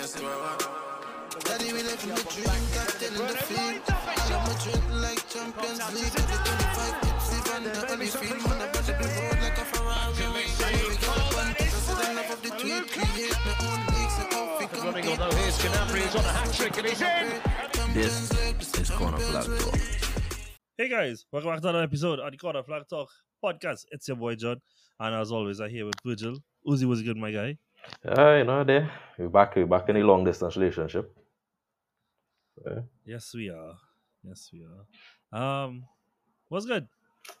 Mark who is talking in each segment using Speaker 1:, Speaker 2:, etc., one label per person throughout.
Speaker 1: Daddy, we live in the dream, cocktail in the field. I am a drink like Champions League. Every 25 hits, even the only field. Man, I better the road like a Ferrari. We got a bun, president of the tweet. Create my own leagues, so how we
Speaker 2: Running
Speaker 1: compete.
Speaker 2: here's Gnabry, he's on a hat trick and he's in.
Speaker 3: This is Corner Flag Talk.
Speaker 4: Hey guys, welcome back to another episode of the Corner Flag Talk podcast. It's your boy John, and as always, I'm here with Virgil. Uzi was good, my guy.
Speaker 5: Yeah, you know, there. We're back, we're back in a long distance relationship. Yeah.
Speaker 4: Yes, we are. Yes, we are. Um, what's good?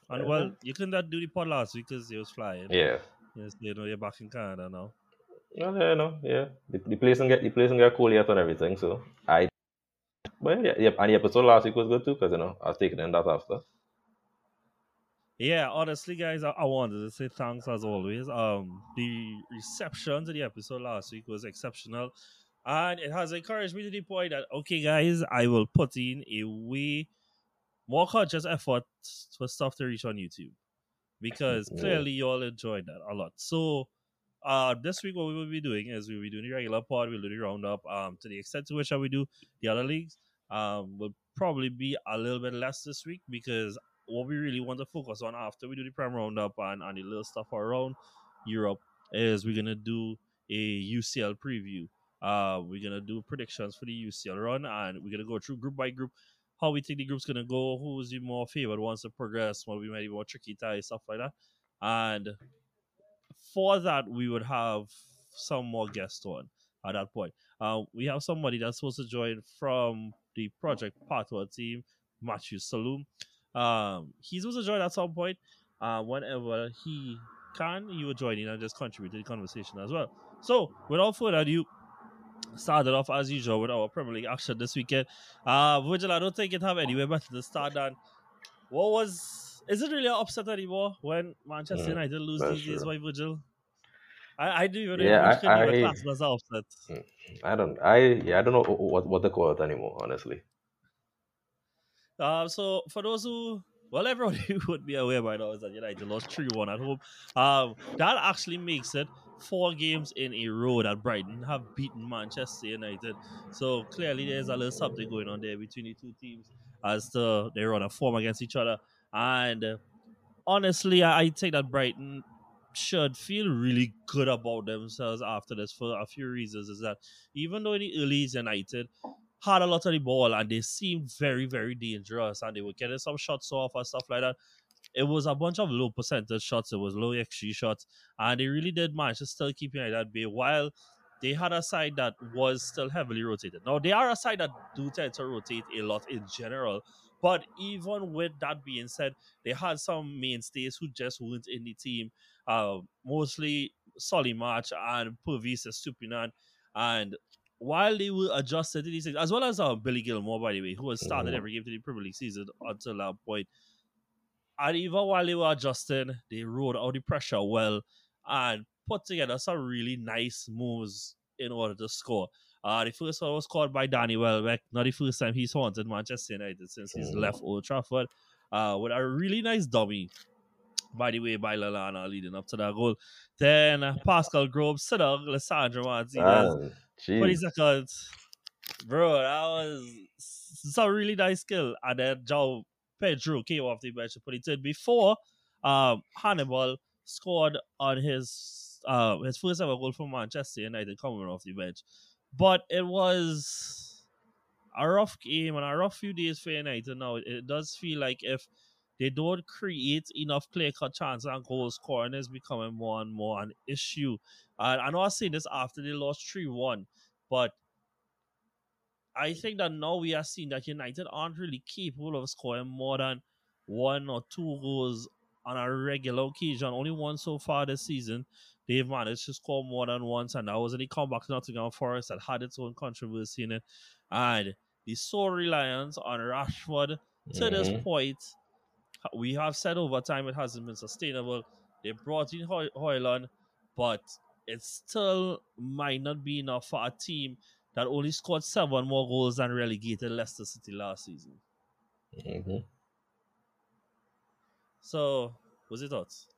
Speaker 4: And well, you couldn't do the pod last week because it was flying.
Speaker 5: Yeah.
Speaker 4: Yes, you know you're back in Canada now.
Speaker 5: Yeah, yeah, no, yeah. The, the place and get the place and get cool yet and everything, so I but yeah, yeah, and the episode last week was good too, because you know, I was taking in that after.
Speaker 4: Yeah, honestly, guys, I, I wanted to say thanks as always. Um, the reception to the episode last week was exceptional, and it has encouraged me to the point that okay, guys, I will put in a way more conscious effort for stuff to reach on YouTube because
Speaker 5: Yeah.
Speaker 4: clearly you all enjoyed that a lot. So, uh, this week what we will be doing is we will be doing the regular pod, we'll do the roundup. Um, to the extent to which I will do the other leagues, um, will probably be a little bit less this week because what we really want to focus on after we do the prime roundup and, and the little stuff around Europe is we're gonna do a UCL preview. Uh, we're gonna do predictions for the UCL run, and we're gonna go through group by group how we think the group's gonna go, who's the more favored wants to progress, what we might be more tricky ties, stuff like that. And for that, we would have some more guests on at that point. Uh, we have somebody that's supposed to join from the Project Patwa team, Matthew Saloom. Um, he's to join at some point. Uh, whenever he can, you will join in and just contribute to the conversation as well. So, without further ado, started off as usual with our Premier League action this weekend. Uh, Virgil, I don't think it have anywhere better to start than what was. Is it really an upset anymore when Manchester
Speaker 5: Mm,
Speaker 4: United lose these days, by Virgil? I, I do even know
Speaker 5: Yeah, I- I-
Speaker 4: class it as upset.
Speaker 5: I don't I yeah, I don't know what what to call it anymore, honestly.
Speaker 4: Um, so for those who, well, everyone who would be aware by now is that United lost three one at home. Um, that actually makes it four games in a row that Brighton have beaten Manchester United. So clearly, there's a little something going on there between the two teams as to they're on a form against each other. And honestly, I, I think that Brighton should feel really good about themselves after this for a few reasons. Is that even though in the early United had a lot of the ball and they seemed very, very dangerous and they were getting some shots off and stuff like that. It was a bunch of low percentage shots, it was low XG shots, and they really did manage to still keep United at bay while they had a side that was still heavily rotated. Now they are a side that do tend to rotate a lot in general, but even with that being said, they had some mainstays who just weren't in the team. Uh, mostly Solly March and Pervis Estupiñán. And while they were adjusted to these things, as well as uh, Billy Gilmour, by the way, who has started
Speaker 5: Mhm.
Speaker 4: every game to the Premier League season until that point. And even while they were adjusting, they rode out the pressure well and put together some really nice moves in order to score. Uh, the first one was scored by Danny Welbeck. Not the first time he's haunted Manchester United since he's
Speaker 5: Mhm.
Speaker 4: left Old Trafford. Uh, with a really nice dummy, by the way, by Lallana leading up to that goal. Then uh, Pascal Groves, Sidog, Lisandro Martinez.
Speaker 5: And,
Speaker 4: 20
Speaker 5: geez.
Speaker 4: seconds. Bro, that was some really nice skill. And then João Pedro came off the bench to put it in before um, Hannibal scored on his uh, his first ever goal for Manchester United coming off the bench. But it was a rough game and a rough few days for United now. It does feel like if they don't create enough clear cut chances and goal scoring is becoming more and more an issue. And I know I was saying this after they lost 3 1, but I think that now we are seeing that United aren't really capable of scoring more than one or two goals on a regular occasion. Only one so far this season. They've managed to score more than once, and that was in the comeback to Nottingham Forest that had its own controversy in it. And the sole reliance on Rashford to this
Speaker 5: Mhm.
Speaker 4: point, we have said over time it hasn't been sustainable. They brought in Hoy- Højlund, but it still might not be enough for a team that only scored seven more goals than relegated Leicester City last season.
Speaker 5: Mhm.
Speaker 4: So, what's your thoughts?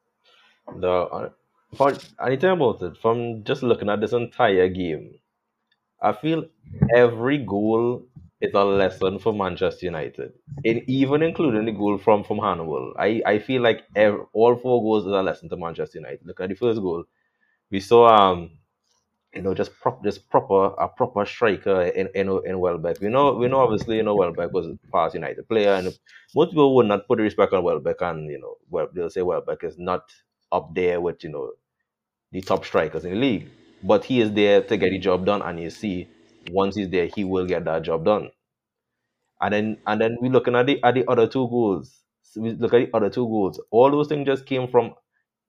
Speaker 5: The uh, for anything about it, from just looking at this entire game, I feel every goal is a lesson for Manchester United, and even including the goal from from Hannibal. I, I feel like ev all four goals is a lesson to Manchester United. Look at the first goal. We saw um you know just prop just proper a proper striker in in, in Welbeck. We know we know obviously you know Welbeck was a past United player, and most people would not put the respect on Welbeck, and you know well they'll say Welbeck is not up there with you know the top strikers in the league, but he is there to get the job done, and you see once he's there, he will get that job done. And then and then we're looking at the at the other two goals. So we look at the other two goals. All those things just came from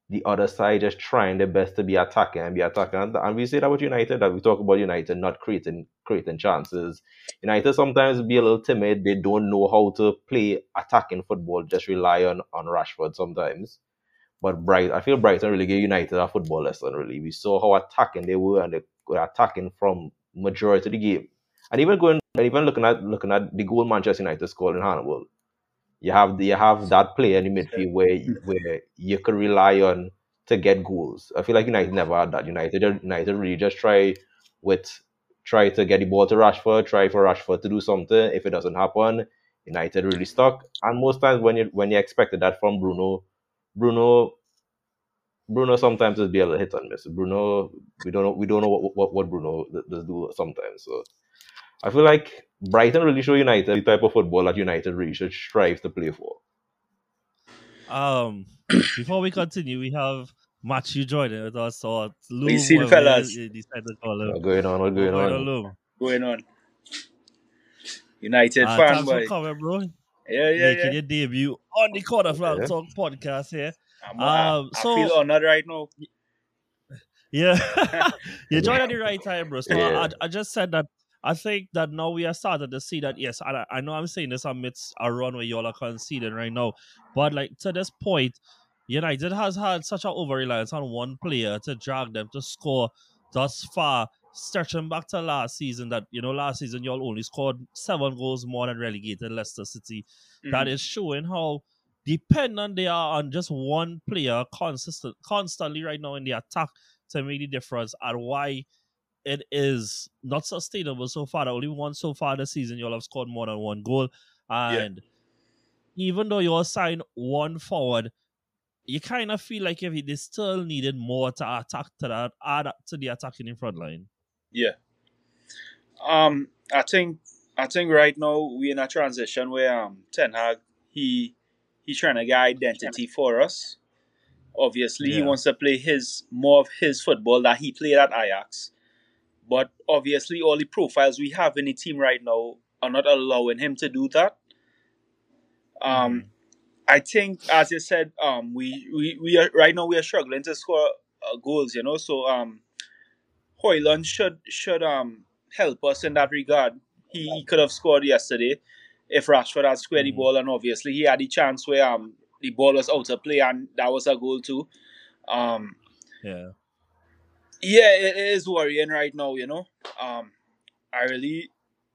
Speaker 5: the other side just trying their best to be attacking and be attacking. And, and we say that with United, that we talk about United not creating creating chances. United sometimes be a little timid. They don't know how to play attacking football. Just rely on on Rashford sometimes. But Bright, I feel Brighton really gave United a football lesson. Really, we saw how attacking they were, and they were attacking from majority of the game. And even going, and even looking at looking at the goal Manchester United scored in Hannibal, you have the, you have that player in the midfield where where you could rely on to get goals. I feel like United never had that. United United really just try with try to get the ball to Rashford, try for Rashford to do something. If it doesn't happen, United really stuck. And most times when you when you expected that from Bruno, Bruno Bruno sometimes is be a little hit and miss. Bruno, we don't know we don't know what what, what Bruno does do sometimes. So I feel like Brighton really show United the type of football that United really should strive to play for.
Speaker 4: Um, before we continue, we have Matthew joining with us. So, Lou,
Speaker 6: you seen,
Speaker 4: whatever
Speaker 6: fellas?
Speaker 4: you decided to call.
Speaker 5: What's going on? What's going
Speaker 4: Going
Speaker 5: on?
Speaker 4: on, Lou?
Speaker 6: going on. United
Speaker 4: Uh,
Speaker 6: fan
Speaker 4: thanks for
Speaker 6: boy.
Speaker 4: coming, bro.
Speaker 6: Yeah, yeah,
Speaker 4: Making
Speaker 6: yeah.
Speaker 4: your debut on the Corner Flag
Speaker 5: Yeah.
Speaker 4: Talk podcast here.
Speaker 6: I'm, I-
Speaker 4: Um,
Speaker 6: I
Speaker 4: so-
Speaker 6: feel honored right now.
Speaker 4: Yeah, you joined at the right time, bro. So
Speaker 5: Yeah.
Speaker 4: I, I just said that I think that now we are starting to see that. Yes, I, I know I'm saying this amidst a run where y'all are conceding right now, but like to this point, United has had such an over reliance on one player to drag them to score thus far, stretching back to last season. That you know, last season y'all only scored seven goals more than relegated Leicester City. That
Speaker 6: Mhm.
Speaker 4: is showing how dependent they are on just one player consistent constantly right now in the attack to make the difference and why it is not sustainable so far. Only one so far this season, you'll have scored more than one goal. And even though you all signed one forward, you kind of feel like if they still needed more to attack to that add up to the attacking in front line.
Speaker 6: Yeah. Um, I think I think right now we're in a transition where um Ten Hag he he's trying to get identity for us. Obviously, he wants to play his more of his football that he played at Ajax. But obviously, all the profiles we have in the team right now are not allowing him to do that. Um, I think, as you said, um, we, we, we are right now we are struggling to score uh, goals. You know, so um, Højlund should should um help us in that regard. He, he could have scored yesterday if Rashford had squared the
Speaker 4: Mhm.
Speaker 6: ball, and obviously he had the chance where um the ball was out of play, and that was a goal too. Um,
Speaker 4: Yeah.
Speaker 6: yeah, it, is worrying right now. You know, um, I really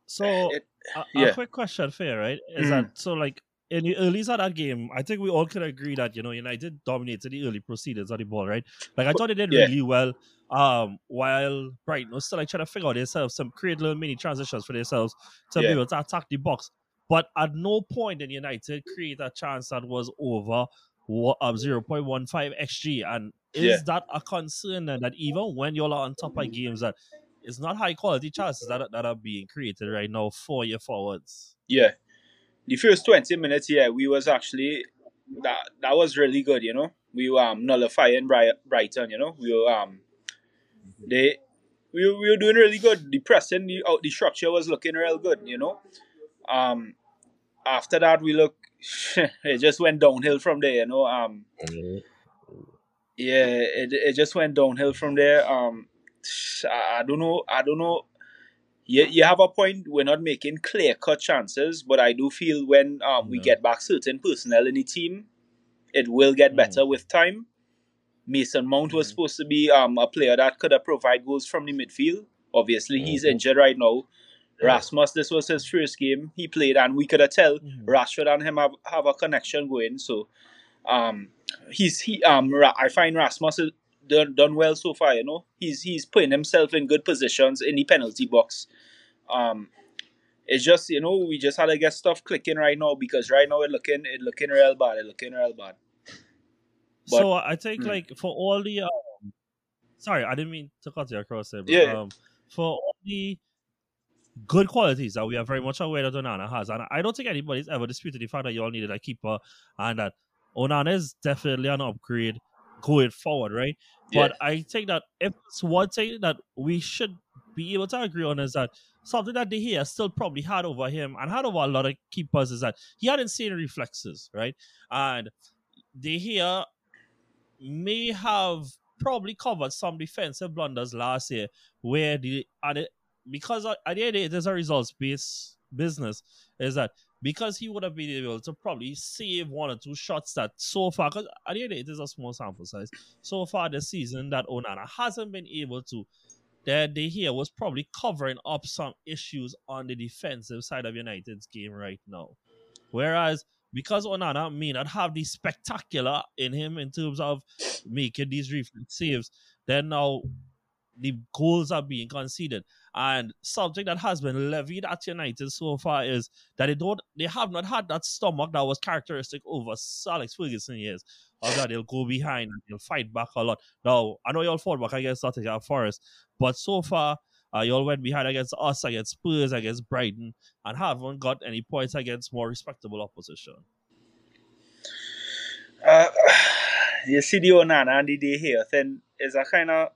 Speaker 4: So
Speaker 6: it,
Speaker 4: a, a quick question for you, right? Is
Speaker 6: Mhm.
Speaker 4: that so like in the early of that game, I think we all could agree that, you know, United dominated the early proceedings of the ball, right? Like I thought they did
Speaker 6: Yeah.
Speaker 4: really well. Um, while Brighton was still like trying to figure out themselves, some create little mini transitions for themselves to be able to attack the box. But at no point did United create a chance that was over um, 0.15 XG. And is
Speaker 6: Yeah.
Speaker 4: that a concern then that even when you're on top of games that it's not high quality chances that, that are being created right now for your forwards?
Speaker 6: Yeah. The first 20 minutes, yeah, we was actually that that was really good, you know. We were um nullifying Bri- Brighton, you know. We were um they we, were- we were doing really good. The pressing, the out the structure was looking real good, you know. Um after that we look it just went downhill from there, you know. Um
Speaker 5: Mhm.
Speaker 6: yeah, it, it just went downhill from there. Um, I, I don't know. I don't know. You, you have a point. We're not making clear cut chances, but I do feel when um, we get back certain personnel in the team, it will get
Speaker 4: Mm.
Speaker 6: better with time. Mason Mount was
Speaker 4: Mhm.
Speaker 6: supposed to be um, a player that could have provide goals from the midfield. Obviously, he's
Speaker 5: Mhm.
Speaker 6: injured right now.
Speaker 5: Yeah.
Speaker 6: Rasmus, this was his first game he played, and we could have tell
Speaker 4: Mhm.
Speaker 6: Rashford and him have, have a connection going. So, um, he's he um Ra- I find Rasmus is done done well so far. You know, he's he's putting himself in good positions in the penalty box. Um, it's just you know we just had to get stuff clicking right now because right now it looking it looking real bad. It looking real bad. But-
Speaker 4: so I think
Speaker 6: Hmm.
Speaker 4: like for all the um, sorry, I didn't mean to cut you across there, but
Speaker 6: Yeah, yeah.
Speaker 4: um, for all the good qualities that we are very much aware that Onana has, and I don't think anybody's ever disputed the fact that you all needed a keeper and that Onana is definitely an upgrade going forward, right? But I think that if it's one thing that we should be able to agree on is that something that De Gea still probably had over him and had over a lot of keepers is that he had insane reflexes, right? And De Gea may have probably covered some defensive blunders last year where the because at the end it is a results based business is that because he would have been able to probably save one or two shots that so far because at the end it is a small sample size so far this season that Onana hasn't been able to that De Gea was probably covering up some issues on the defensive side of United's game right now. Whereas because Onana may not have the spectacular in him in terms of making these reflex saves, then now the goals are being conceded. And something that has been levied at United so far is that they don't they have not had that stomach that was characteristic over Alex Ferguson years. Of that they'll go behind and they'll fight back a lot. Now I know y'all fought back against Nottingham Forest, but so far uh, y'all went behind against us, against Spurs, against Brighton, and haven't got any points against more respectable opposition.
Speaker 6: Uh, you see the Onana and the De Gea thing is a kind of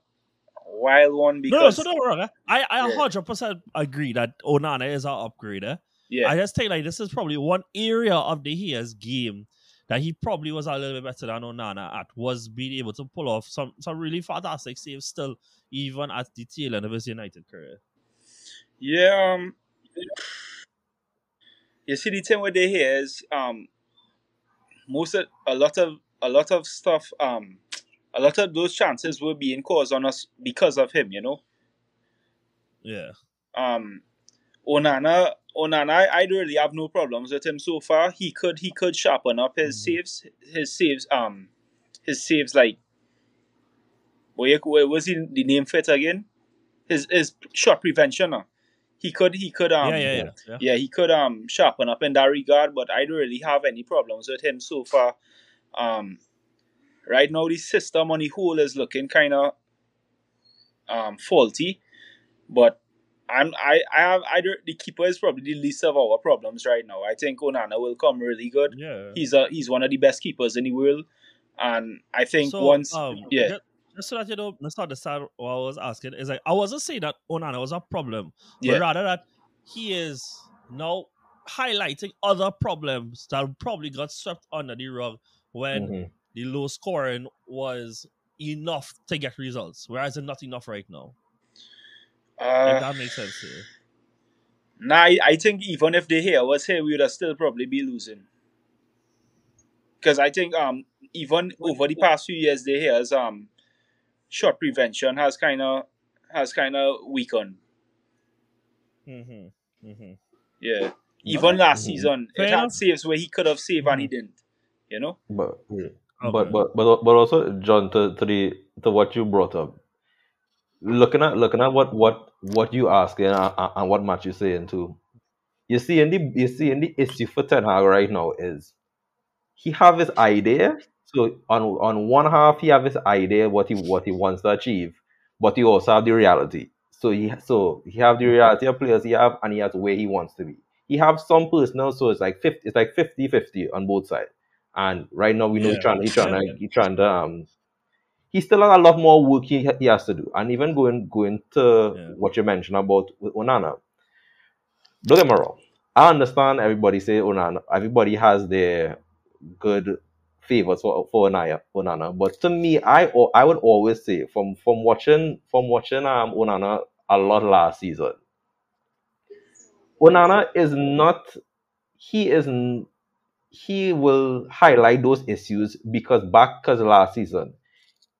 Speaker 6: wild one because
Speaker 4: no, no, so don't wrong. I I
Speaker 6: Yeah.
Speaker 4: hundred percent agree that Onana is our upgrader.
Speaker 6: yeah,
Speaker 4: I just think like this is probably one area of the Here's game that he probably was a little bit better than Onana at was being able to pull off some some really fantastic saves still even at the tail end of his United career.
Speaker 6: yeah. Um, you see the thing with De Gea is um, most of a lot of a lot of stuff um, a lot of those chances were being caused on us because of him. You know,
Speaker 4: Yeah.
Speaker 6: um Onana Onana I, I really have no problems with him so far. He could he could sharpen up his
Speaker 4: Mhm.
Speaker 6: saves his saves um his saves like what was he the name fit again? His his shot prevention. He could he could um
Speaker 4: yeah, yeah, yeah, yeah.
Speaker 6: yeah, he could um sharpen up in that regard, but I don't really have any problems with him so far. Um, right now the system on the whole is looking kind of um faulty, but I'm I I have I don't, the keeper is probably the least of our problems right now. I think Onana will come really good.
Speaker 4: Yeah.
Speaker 6: He's a he's one of the best keepers in the world, and I think
Speaker 4: so,
Speaker 6: once
Speaker 4: um,
Speaker 6: yeah
Speaker 4: ju- Just so that you know, that's not the start what I was asking. Is like I wasn't saying that Onana was a problem, but rather that he is now highlighting other problems that probably got swept under the rug when
Speaker 5: Mhm.
Speaker 4: The low scoring was enough to get results, whereas it's not enough right now. If
Speaker 6: uh,
Speaker 4: that makes sense to you.
Speaker 6: Nah, I, I think even if De Gea was here, we would have still probably be losing. Because I think um even over the past few years, De Gea's um shot prevention has kind of has kind of weakened.
Speaker 4: Mm-hmm. Mm-hmm.
Speaker 6: Yeah, even last
Speaker 5: Mhm.
Speaker 6: season,
Speaker 4: Fair
Speaker 6: it had
Speaker 4: enough.
Speaker 6: saves where he could have saved and he didn't. You know.
Speaker 5: But yeah.
Speaker 4: Okay.
Speaker 5: but but but but also John to, to the to what you brought up. Looking at looking at what what what you asking and, and and what Matt you saying too. You see in the you see in the issue for Ten Hag right now is he have his idea. So on on one half he have his idea what he what he wants to achieve, but he also have the reality. So he so he have the reality of players he have and he has where he wants to be. He have some personal, so it's like 50, it's like 50-50 on both sides. And right now we know
Speaker 4: Yeah.
Speaker 5: he's trying he's trying
Speaker 4: Yeah,
Speaker 5: he's trying to um he still has a lot more work he, he has to do. And even going going to
Speaker 4: Yeah.
Speaker 5: what you mentioned about Onana. Don't get me wrong. I understand everybody say Onana. Everybody has their good favors for for Onana, Onana. But to me, I I would always say from from watching from watching um Onana a lot last season. Onana is not. He is. He will highlight those issues because back because last season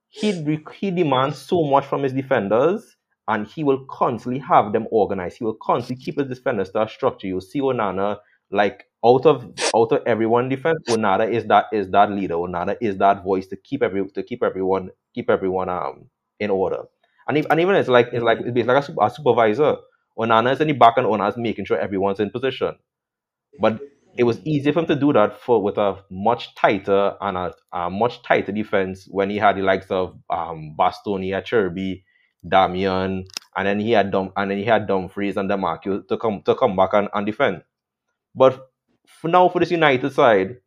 Speaker 5: he re- he demands so much from his defenders and he will constantly have them organized. He will constantly keep his defenders to a structure. You'll see Onana like out of out of everyone defense, Onana is that is that leader. Onana is that voice to keep every to keep everyone keep everyone um in order. And, if, and even it's like it's like it's like a, a supervisor. Onana is in the back and Onana is making sure everyone's in position. But it was easy for him to do that for with a much tighter and a, a much tighter defense when he had the likes of um Bastoni, Cherby, Darmian, and then he had Dum and then he had Dumfries and Demarcus to come to come back and, and defend. But for now for this United side,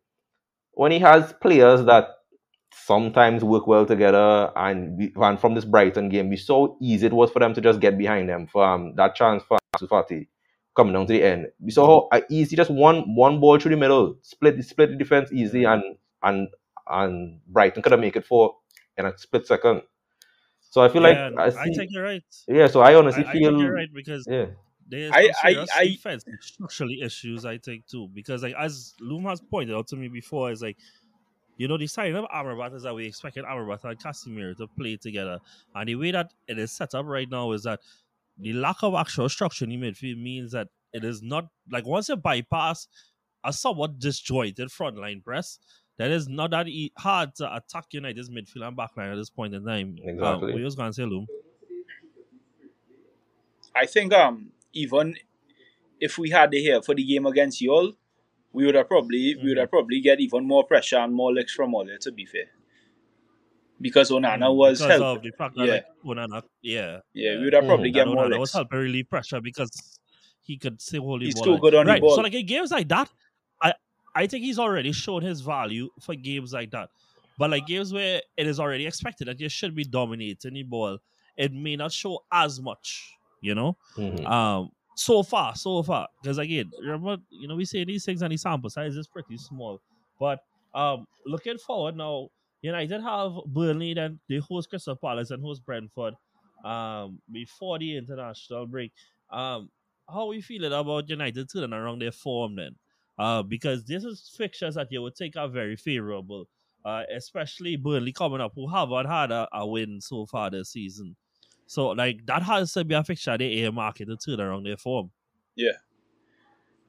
Speaker 5: when he has players that sometimes work well together and we, and from this Brighton game, we saw easy it was for them to just get behind them for um, that chance for Fati coming down to the end. We saw how uh, easy just one one ball through the middle, split the split the defense easy and and and Brighton could have make it four in a split second. So I feel
Speaker 4: yeah,
Speaker 5: like I,
Speaker 4: I
Speaker 5: see,
Speaker 4: think you're right.
Speaker 5: yeah. So I honestly
Speaker 4: I, I
Speaker 5: feel
Speaker 4: think you're right because
Speaker 5: yeah.
Speaker 4: there's
Speaker 6: I- I- I-
Speaker 4: defense and structurally issues. I think too because like as Loom has pointed out to me before, is like you know the signing of Amrabat is that we expected Amrabat and Casemiro to play together, and the way that it is set up right now is that the lack of actual structure in the midfield means that it is not like once you bypass a somewhat disjointed frontline press. That is not that e- hard to attack United's midfield and backline at this point in time. Um,
Speaker 5: Exactly.
Speaker 4: what you was going to say, Loom?
Speaker 6: I think um even if we had it here for the game against y'all, we would have probably we would have probably get even more pressure and more legs from Ole, to be fair. Because Onana was
Speaker 4: because
Speaker 6: help.
Speaker 4: of the fact that
Speaker 6: Yeah.
Speaker 4: like Onana, yeah,
Speaker 6: Yeah, we would have probably
Speaker 5: Mhm.
Speaker 6: get
Speaker 4: that
Speaker 6: more
Speaker 4: Onana was
Speaker 6: licks.
Speaker 4: helping relieve pressure because he could still hold the
Speaker 6: He's
Speaker 4: ball.
Speaker 6: too good on the
Speaker 4: right.
Speaker 6: ball.
Speaker 4: So like in games like that, I I think he's already shown his value for games like that. But like games where it is already expected that you should be dominating the ball, it may not show as much. You know,
Speaker 5: Mhm.
Speaker 4: um, so far, so far. Because again, remember, you know, we say these things and the sample size is pretty small. But um, looking forward now, United have Burnley, then they host Crystal Palace and host Brentford um, before the international break. Um, how are we feeling about United turning around their form then? Uh, because this is fixtures that you would think are very favorable, uh, especially Burnley coming up, who haven't had a, a win so far this season. So, like, that has to be a fixture they earmark to turn around their form. Yeah.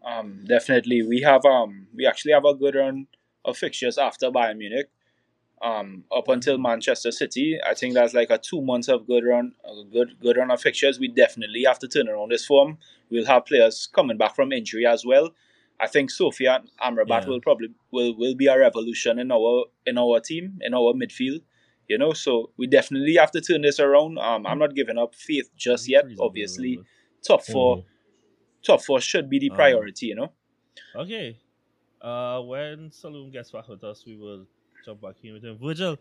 Speaker 6: Um, definitely, we have um, we actually have a good run of fixtures after Bayern Munich. Um, up until Manchester City, I think that's like a two months of good run, a good good run of fixtures. We definitely have to turn around this form. We'll have players coming back from injury as well. I think Sofia and Amrabat
Speaker 4: Yeah.
Speaker 6: will probably will will be a revolution in our in our team in our midfield. You know, so we definitely have to turn this around. Um, I'm not giving up faith just yet. Obviously, top 4
Speaker 5: Mhm.
Speaker 6: top four should be the
Speaker 4: Um,
Speaker 6: priority. You know.
Speaker 4: Okay. Uh, when Saloon gets back with us, we will jump back in with him. Virgil,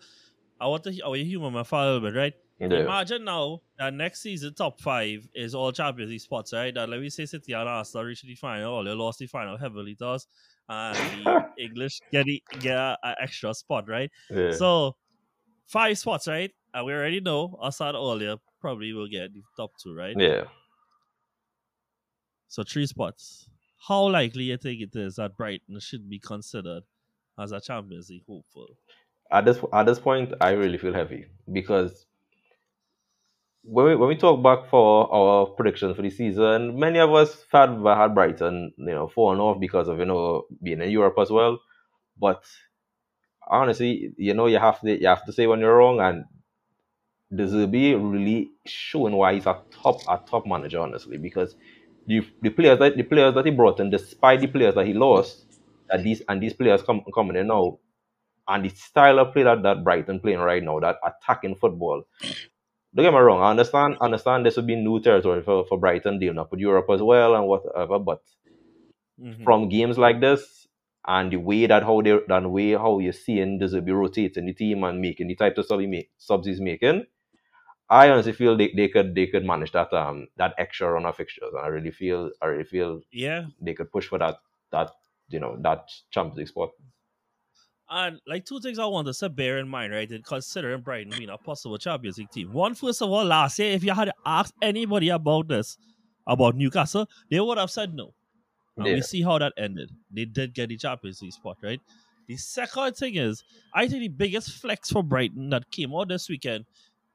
Speaker 4: I want to hear our humor my father a little bit, right?
Speaker 5: Yeah.
Speaker 4: Imagine now that next season top five is all Champions League spots, right? That let me say City and Arsenal reach the final, or they lost the final heavily to us, and the English get the, get an extra spot, right?
Speaker 5: Yeah.
Speaker 4: So five spots, right? And we already know Assad earlier probably will get the top two, right?
Speaker 5: yeah.
Speaker 4: So three spots. How likely you think it is that Brighton should be considered as a Champions League hopeful?
Speaker 5: at this at this point, I really feel heavy because when we, when we talk back for our predictions for the season, many of us had had Brighton, you know, falling off because of you know being in Europe as well. But honestly, you know, you have to you have to say when you're wrong, and De Zerbi really showing why he's a top a top manager, honestly, because the the players that the players that he brought in, despite the players that he lost, that these and these players come coming in now, and the style of play that, that Brighton playing right now, that attacking football. Don't get me wrong, I understand understand this would be new territory for, for Brighton dealing up with Europe as well and whatever, but
Speaker 4: Mhm.
Speaker 5: from games like this and the way that how they that way how you're seeing this will be rotating the team and making the type of subs, he make, subs he's making, I honestly feel they, they could they could manage that um that extra run of fixtures. And I really feel I really feel
Speaker 4: Yeah.
Speaker 5: they could push for that that you know that Champions League spot.
Speaker 4: And like two things I want us to bear in mind, right? In considering Brighton being a possible Champions League team. One, first of all, last year, if you had asked anybody about this, about Newcastle, they would have said no. And
Speaker 5: Yeah.
Speaker 4: we see how that ended. They did get the Champions League spot, right? The second thing is, I think the biggest flex for Brighton that came out this weekend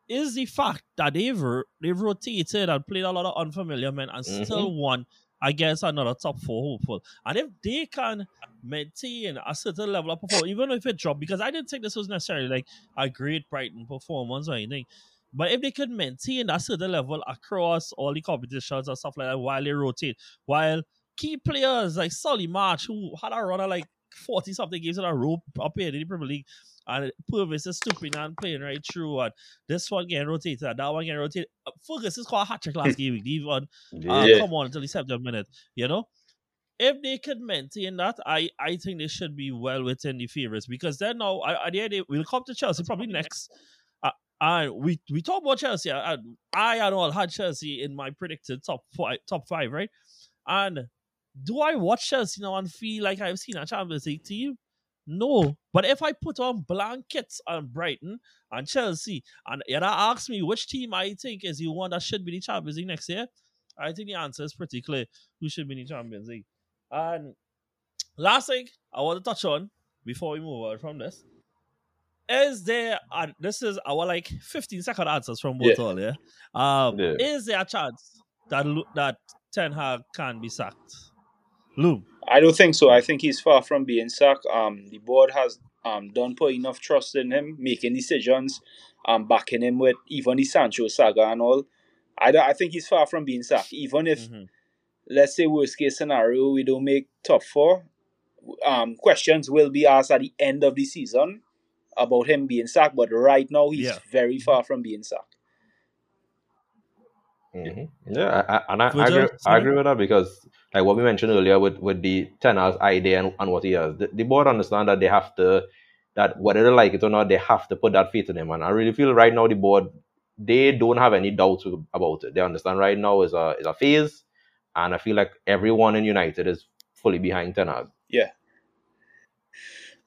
Speaker 4: is the fact that they've they've rotated and played a lot of unfamiliar men and mm-hmm. still won against another top four hopeful. And if they can maintain a certain level of performance, even if it dropped, because I didn't think this was necessarily like a great Brighton performance or anything. But if they could maintain that certain level across all the competitions and stuff like that while they rotate, while key players like Solly March, who had a run like 40 something games in a row up here in the Premier League, and Pervis Estupiñán playing right through, and this one getting rotated, and that one getting rotated. Uh, Fergus is called a hat trick last game week, even uh,
Speaker 5: Yeah.
Speaker 4: come on until the 70th minute, you know? If they could maintain that, I, I think they should be well within the favourites because then now, I, at the end, we'll come to Chelsea probably next. Uh, and we we talk about Chelsea. And I and all had Chelsea in my predicted top five, top five, right? And do I watch Chelsea now and feel like I've seen a Champions League team? No. But if I put on blankets on Brighton and Chelsea, and you ask me which team I think is the one that should be the Champions League next year, I think the answer is pretty clear. Who should be in the Champions League? And last thing I want to touch on before we move on from this is there, and this is our like 15 second answers from both
Speaker 6: Yeah.
Speaker 4: all, yeah? Um,
Speaker 5: Yeah.
Speaker 4: Is there a chance that that Ten Hag can be sacked? Loom.
Speaker 6: I don't think so. I think he's far from being sacked. Um, the board has um done put enough trust in him, making decisions, um, backing him with even the Sancho saga and all. I, don't- I think he's far from being sacked. Even if,
Speaker 4: Mhm.
Speaker 6: let's say, worst case scenario, we don't make top four, um, questions will be asked at the end of the season about him being sacked. But right now, he's
Speaker 4: Yeah.
Speaker 6: very far from being sacked.
Speaker 5: Mhm. Yeah, I, I, and I, I, agree, I agree with that because, like what we mentioned earlier with, with the Ten Hag's idea and, and what he has, the, the board understand that they have to, that whether they like it or not, they have to put that faith in him. And I really feel right now the board, they don't have any doubts about it. They understand right now is a is a phase, and I feel like everyone in United is fully behind Ten Hag's.
Speaker 6: Yeah.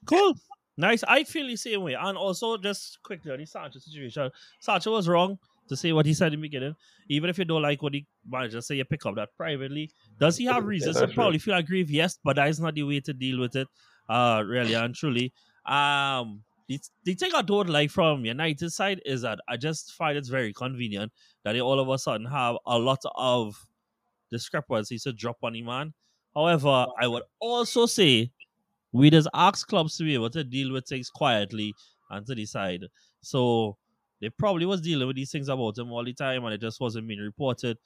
Speaker 4: Cool. Nice. I feel the same way. And also, just quickly on the Sancho situation, Sancho was wrong to say what he said in the beginning. Even if you don't like what the manager say, you pick up that privately. Does he have reasons to
Speaker 5: that's true.
Speaker 4: probably feel aggrieved? Yes, but that is not the way to deal with it, uh, really and truly. Um, the, the thing I don't like from United side is that I just find it's very convenient that they all of a sudden have a lot of discrepancies to drop on the man. However, I would also say we just ask clubs to be able to deal with things quietly and to decide. So they probably was dealing with these things about him all the time and it just wasn't being reported.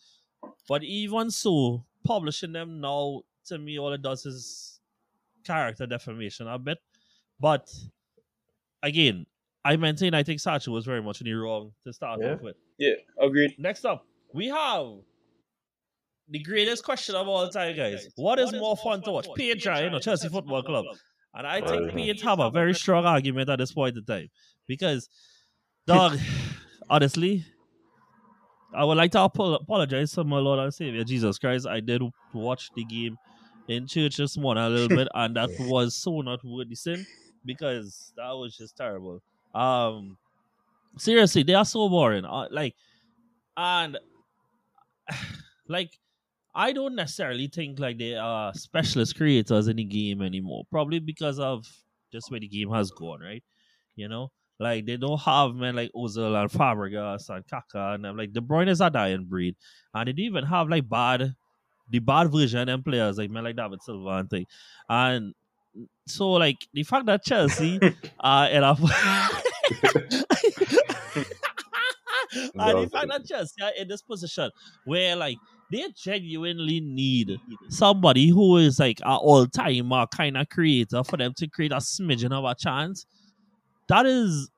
Speaker 4: But even so, publishing them now to me all it does is character defamation a bit. But again, I maintain I think Sancho was very much in the wrong to start
Speaker 5: Yeah.
Speaker 4: off with.
Speaker 6: Yeah, agreed.
Speaker 4: Next up, we have the greatest question of all time, guys. What is more fun to watch, Paint Giant or Chelsea Football Club? And I think Paint have a very strong argument at this point in time because, dog, honestly, I would like to apo- apologize to my Lord and Savior Jesus Christ. I did watch the game in church this morning a little bit, and that was so not worth the sin because that was just terrible. Um, seriously, they are so boring. Uh, like, and like, I don't necessarily think like they are specialist creators in the game anymore. Probably because of just where the game has gone, right? You know, like they don't have men like Ozil and Fabregas and Kaka and them. Like De Bruyne is a dying breed, and they don't even have like bad, the bad version and players like men like David Silva and thing. And so like the fact that Chelsea are in a and the fact that Chelsea are in this position where like they genuinely need somebody who is like an all timer kind of creator for them to create a smidgen of a chance. That is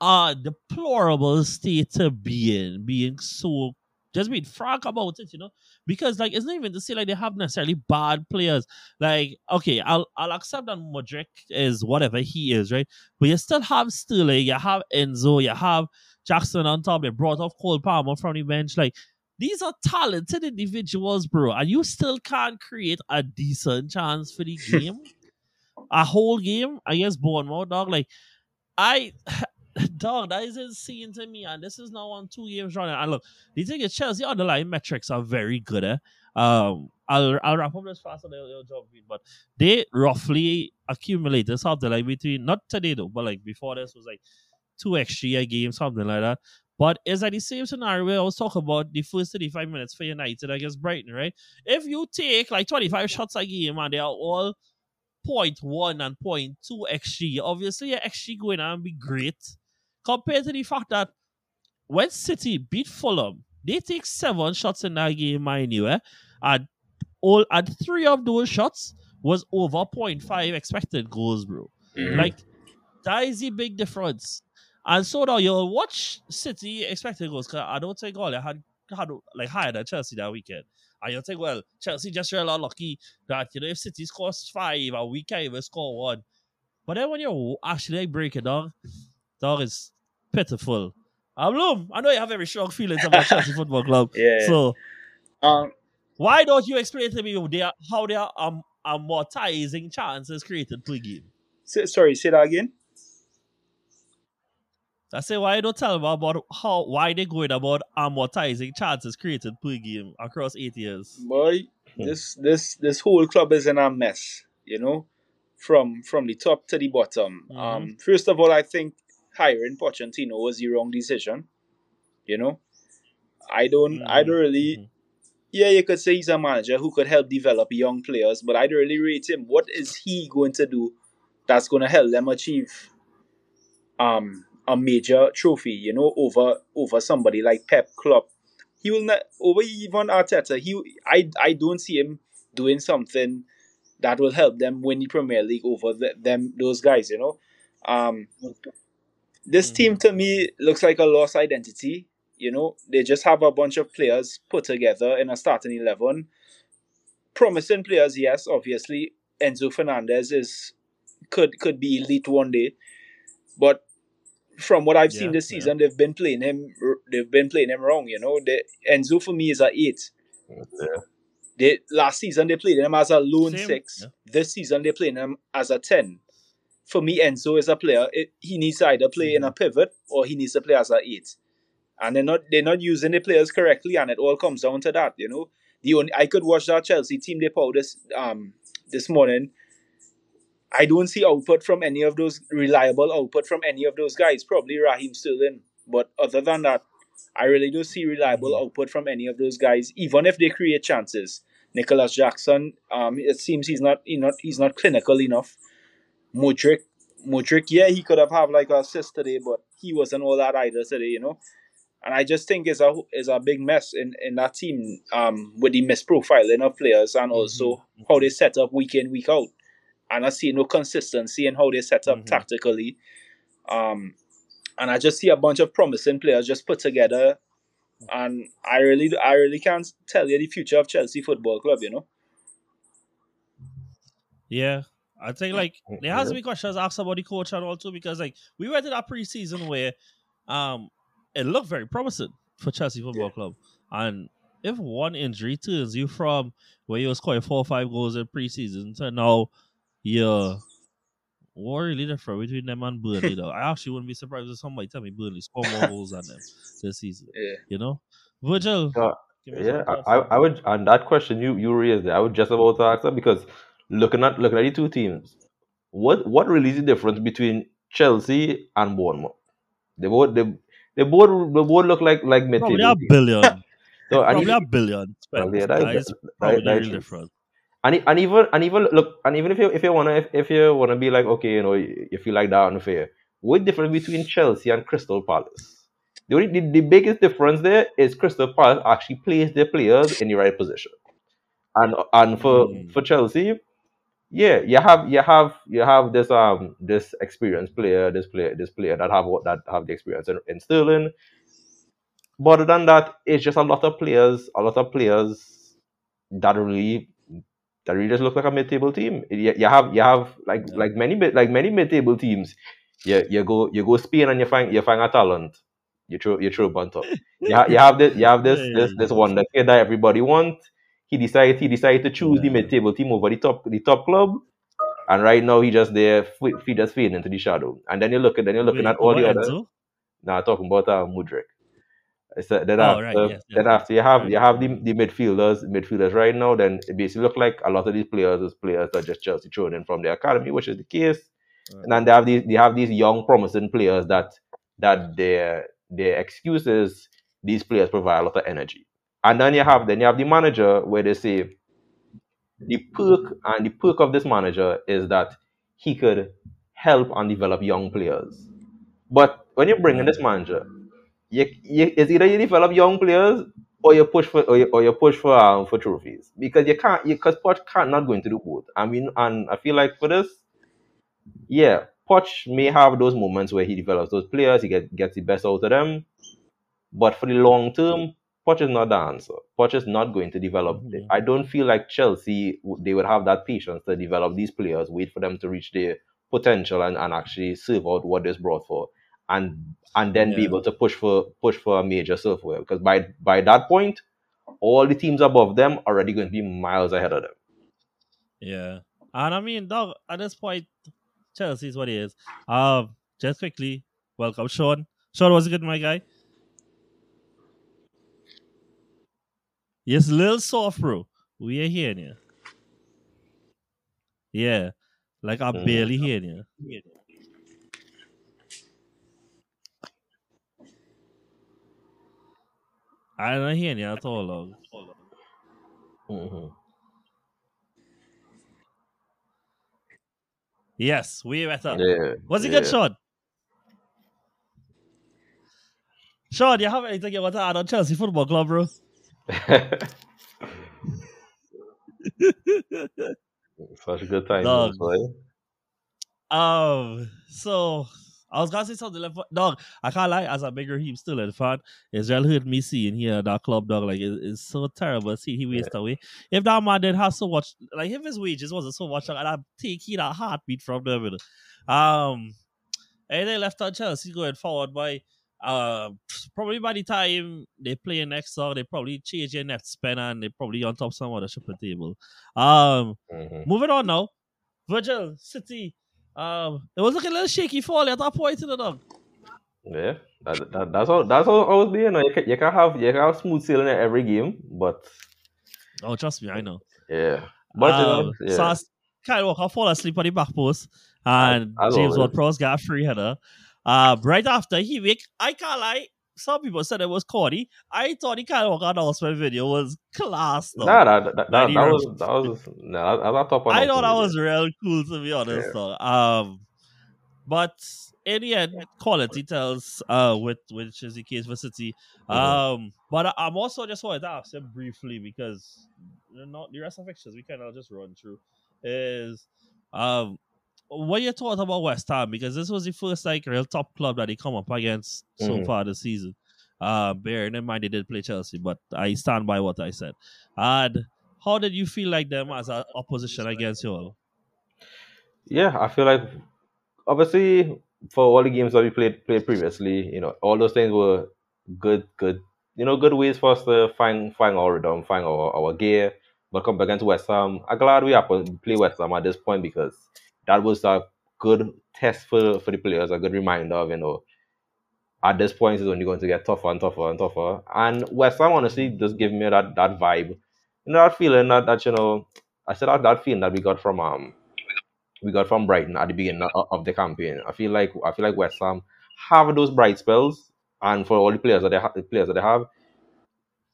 Speaker 4: a deplorable state to be in, being so just being frank about it, you know. Because like it's not even to say like they have necessarily bad players. Like, okay, I'll I'll accept that Mudryk is whatever he is, right? But you still have Sterling, you have Enzo, you have Jackson on top. They brought off Cole Palmer from the bench. Like these are talented individuals, bro, and you still can't create a decent chance for the game. a whole game I against Bournemouth, dog. Like I, dog, that is insane to me. And this is now on two games running. And look, the thing is, Chelsea underlying metrics are very good. Eh? Um, I'll I'll wrap up this fast and they'll, jump in. But they roughly accumulated something like between not today though, but like before this was like two extra games, something like that. But it's like the same scenario where I was talking about the first 35 minutes for United against Brighton, right? If you take like 25 shots a game and they are all 0.1 and 0.2 XG, obviously your XG going on be great compared to the fact that when City beat Fulham, they take seven shots in that game, mind you, eh? And all and three of those shots was over 0.5 expected goals, bro.
Speaker 6: Mhm.
Speaker 4: Like that is the big difference. And so now you'll watch City expected goals because I don't think all they had had like higher than Chelsea that weekend. And you'll think, well, Chelsea just real unlucky that you know if City scores five and we can't even score one. But then when you actually like, break it down, dog is pitiful. Um, Loom, I know you have very strong feelings about Chelsea Football Club.
Speaker 6: Yeah.
Speaker 4: So
Speaker 6: Um,
Speaker 4: why don't you explain to me they are, how they are um, amortizing chances created per game?
Speaker 6: say, sorry, say that again.
Speaker 4: I say why you don't tell me about how why they going about amortizing chances created per game across eight years.
Speaker 6: Boy,
Speaker 5: Hmm.
Speaker 6: this this this whole club is in a mess. You know, from from the top to the bottom.
Speaker 4: Mhm.
Speaker 6: Um, first of all, I think hiring Pochettino was the wrong decision. You know, I don't I don't really.
Speaker 4: Mhm.
Speaker 6: Yeah, you could say he's a manager who could help develop young players, but I don't really rate him. What is he going to do that's going to help them achieve um a major trophy? You know, over over somebody like Pep Klopp. He will not over even Arteta. He I I don't see him doing something that will help them win the Premier League over the, them those guys. You know, um, this
Speaker 4: Mhm.
Speaker 6: team to me looks like a lost identity. You know, they just have a bunch of players put together in a starting eleven. Promising players, yes, obviously. Enzo Fernandez is could could be elite one day, but from what I've seen
Speaker 4: Yeah,
Speaker 6: this
Speaker 4: yeah.
Speaker 6: season, they've been playing him. They've been playing him wrong. You know, they, Enzo for me is a eight.
Speaker 5: Yeah.
Speaker 6: They last season they played him as a lone
Speaker 4: Same,
Speaker 6: six.
Speaker 4: yeah.
Speaker 6: This season they playing him as a ten. For me, Enzo is a player. It, he needs to either play in a pivot or he needs to play as a eight. And they're not they're not using the players correctly, and it all comes down to that. You know, the only I could watch that Chelsea team they put this um this morning. I don't see output from any of those reliable output from any of those guys. Probably Raheem Sterling, but other than that, I really don't see reliable output from any of those guys. Even if they create chances, Nicolas Jackson, um, it seems he's not he not he's not clinical enough. Mudryk, Mudryk, yeah, he could have had like an assist today, but he wasn't all that either today, you know. And I just think it's a it's a big mess in, in that team, um, with the misprofiling of players and also how they set up week in week out. And I see no consistency in how they set up
Speaker 4: Mhm.
Speaker 6: tactically. Um, and I just see a bunch of promising players just put together, and I really I really can't tell you the future of Chelsea Football Club. You know.
Speaker 4: Yeah. I think like there has to be questions asked about the coach and all too because like we went to that preseason where um it looked very promising for Chelsea Football Club. And if one injury turns you from where you was scoring four or five goals in preseason to now you're what really different between them and Burnley though. I actually wouldn't be surprised if somebody tell me Burnley score more goals than them this season.
Speaker 6: Yeah.
Speaker 4: You know? Virgil.
Speaker 5: Yeah,
Speaker 4: give
Speaker 5: Yeah, I, I would on that question you you raised there. I would just about to ask that because looking at looking at the two teams, what what really is the difference between Chelsea and Bournemouth? They both they, they both they both look like like mid
Speaker 4: Probably a billion.
Speaker 5: So and,
Speaker 4: Probably
Speaker 5: e-
Speaker 4: a billion.
Speaker 5: well,
Speaker 4: spent.
Speaker 5: yeah, that
Speaker 4: That
Speaker 5: is
Speaker 4: is
Speaker 5: that,
Speaker 4: probably
Speaker 5: that is
Speaker 4: real
Speaker 5: true.
Speaker 4: different.
Speaker 5: And, and even and even look and even if you if you wanna if, if you wanna be like okay you know if you feel like that unfair, what difference between Chelsea and Crystal Palace? The, only, the the biggest difference there is Crystal Palace actually plays their players in the right position, and and for
Speaker 4: Mm.
Speaker 5: for Chelsea, yeah, you have you have you have this um this experienced player, this player this player that have what that have the experience in, in Sterling. But other than that, it's just a lot of players, a lot of players that really that really just look like a mid-table team. You, you have you have like
Speaker 4: Yeah.
Speaker 5: like many mid- like many mid-table teams. You you go you go Spain and you find you find a talent. You throw you throw on top. You, ha- you have this you have this this this wonder kid that everybody want. He decided he decided to choose the
Speaker 4: Yeah.
Speaker 5: mid-table team over the top the top club. And right now he just there f- he just fading into the shadow. And then you look at then you're looking
Speaker 4: Wait,
Speaker 5: at all the others. Now talking about uh, Mudryk. It's, uh, then
Speaker 4: Oh,
Speaker 5: after,
Speaker 4: right, yes,
Speaker 5: then after you have you have the, the midfielders midfielders right now. Then it basically look like a lot of these players is players that just Chelsea thrown in from the academy, which is the case.
Speaker 4: Right.
Speaker 5: And then they have these they have these young promising players that that their excuse is these players provide a lot of energy. And then you have then you have the manager where they say the perk and the perk of this manager is that he could help and develop young players. But when you bring in this manager, you, you, it's either you develop young players or you push for or you, or you push for um, for trophies because you can't because Poch can't not going to do both. I mean, and I feel like for this, yeah, Poch may have those moments where he develops those players, he get, gets the best out of them, but for the long term, Poch is not the answer. Poch is not going to develop.
Speaker 4: Mhm.
Speaker 5: I don't feel like Chelsea they would have that patience to develop these players, wait for them to reach their potential and, and actually serve out what they're brought for, and and then be able to push for push for a major silverware. Because by by that point, all the teams above them are already going to be miles ahead of them.
Speaker 4: Yeah. And I mean, dog, at this point, Chelsea is what it is. Um, just quickly, welcome Sean. Sean, was it good, my guy? Yes, little soft, bro. We are hearing you. Yeah. Like I'm
Speaker 5: Mhm.
Speaker 4: barely hearing you. I'm not hearing you at all. Yes, way better.
Speaker 5: Yeah.
Speaker 4: Was it
Speaker 5: yeah.
Speaker 4: good, Sean? Sean, you have anything you want to add on Chelsea Football Club, bro?
Speaker 5: Such a good time.
Speaker 4: Dog.
Speaker 5: boy.
Speaker 4: Um, so I was gonna say something like, dog. I can't lie, as a bigger Raheem Sterling fan, it's really hurt me seeing here that club, dog. Like it, it's so terrible. See, he wasted away. If that man did have so much, like if his wages wasn't so much, like, I'd take he that heartbeat from them. you know. Um, and they left on Chelsea going forward by. Uh, probably by the time they play next song, they probably change their net spend and they probably on top some other shipping table. Um,
Speaker 5: Mhm.
Speaker 4: Moving on now. Virgil City. Um, it was looking a little shaky for at that point in the dog.
Speaker 5: Yeah, that, that, that's how that's how always be. You know, you can, you can have you can have smooth sailing in every game, but
Speaker 4: Oh, trust me, I know.
Speaker 5: yeah, but you know,
Speaker 4: um,
Speaker 5: yeah,
Speaker 4: So I s- Kyle Walker fall asleep on the back post, and
Speaker 5: As- as
Speaker 4: James. Ward-Prowse got a free header. Um, right after he wake, I can't lie. Some people said it was corny. I thought the Walker announcement video was class. Though.
Speaker 5: nah, that, that, that, that was that was nah, that, that was.
Speaker 4: I thought that was real cool to be honest. Though. Um, but in the end, quality tells uh, with which is the case for City.
Speaker 5: Mhm.
Speaker 4: Um, but I, I'm also just wanted to ask him briefly because not the rest of fixtures we kind of just run through is um what you thought about West Ham because this was the first like real top club that they come up against so
Speaker 5: Mhm. far
Speaker 4: this season. Uh, bearing in mind they did play Chelsea, but I stand by what I said. And how did you feel like them as an opposition against you all?
Speaker 5: Yeah, I feel like obviously for all the games that we played played previously, you know, all those things were good, good, you know, good ways for us to find find our rhythm, find our, our gear. But come against West Ham, I'm glad we happen to play West Ham at this point because that was a good test for for the players, a good reminder of you know. At this point, it's only going to get tougher and tougher and tougher. And West Ham honestly just give me that that vibe, you know, that feeling that, that you know, I said that, that feeling that we got from um we got from Brighton at the beginning of, of the campaign. I feel like I feel like West Ham have those bright spells, and for all the players that they have, the players that they have,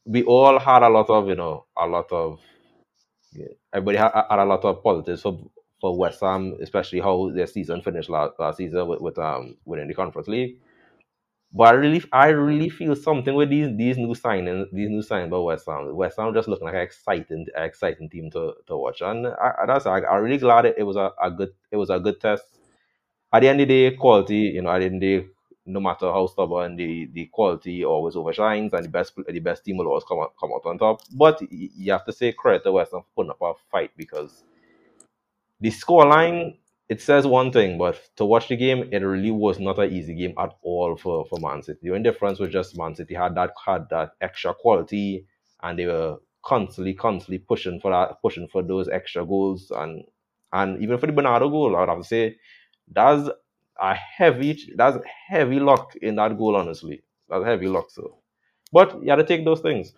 Speaker 5: we all had a lot of you know a lot of yeah, everybody had, had a lot of positives for for West Ham, especially how their season finished last, last season with, with um winning the Conference League. But I really, I really feel something with these these new signings, these new signings by West Ham. West Ham just looking like an exciting, exciting team to, to watch, and I, that's I, I'm really glad it, it was a, a good it was a good test. At the end of the day, quality, you know, at the end of the day, no matter how stubborn, the, the quality always overshines, and the best the best team will always come out, come out on top. But you have to say credit to West Ham for putting up a fight because the scoreline it says one thing, but to watch the game, it really was not an easy game at all for, for Man City. The only difference was just Man City had that had that extra quality, and they were constantly, constantly pushing for that, pushing for those extra goals, and and even for the Bernardo goal, I would have to say that's a heavy, that's heavy luck in that goal. Honestly, that's heavy luck. So, but you had to take those things.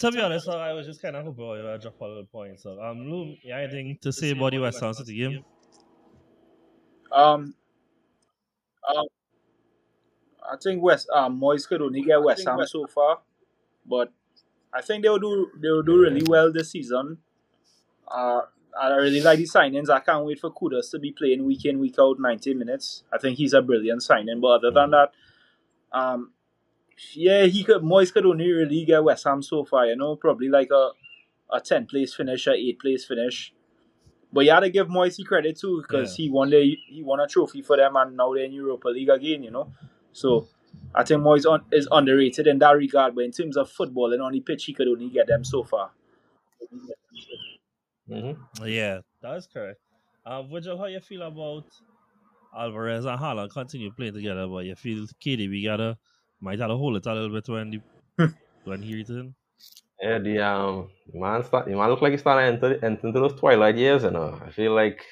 Speaker 4: To be honest, I was just kind of hoping I would drop a little point. So, um, Lou, you anything to say about the West Ham City game?
Speaker 6: Um, I think West um Moyes could only get West Ham so far, but I think they'll do they'll do really well this season. Uh, I really like the signings. I can't wait for Kudus to be playing week in week out, ninety minutes. I think he's a brilliant signing. But other than that, um, yeah, he could Moyes could only really get West Ham so far. You know, probably like a a ten place finish, a eight place finish. But you had to give Moyes credit too because
Speaker 4: Yeah.
Speaker 6: he won the he won a trophy for them and now they're in Europa League again. You know, so I think Moyes on, is underrated in that regard. But in terms of football and on the pitch, he could only get them so far.
Speaker 5: hmm
Speaker 4: Yeah, that is correct. Uh, Virgil, how you feel about Alvarez and Haaland continue playing together? But you feel KDB gotta might have to hold it a little bit when the, when he return.
Speaker 5: Yeah, the um man start the man look like he's starting to enter, enter into those twilight years, you know. I feel like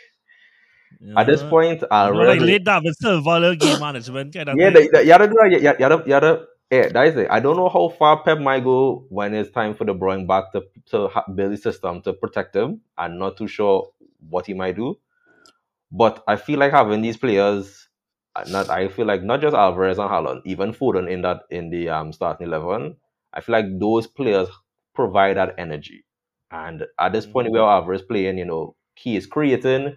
Speaker 5: at this
Speaker 4: Yeah.
Speaker 5: point
Speaker 4: You know, like late David Silva, little game management kind of
Speaker 5: Yeah, the, the, you gotta do that. You, you, you gotta, yeah, that is it. I don't know how far Pep might go when it's time for the Bruyne back to to the system to protect him. I'm not too sure what he might do, but I feel like having these players, not I feel like not just Alvarez and Haaland, even Foden in that in the um starting eleven. I feel like those players provide that energy, and at this point where Alvarez playing, you know, he is creating.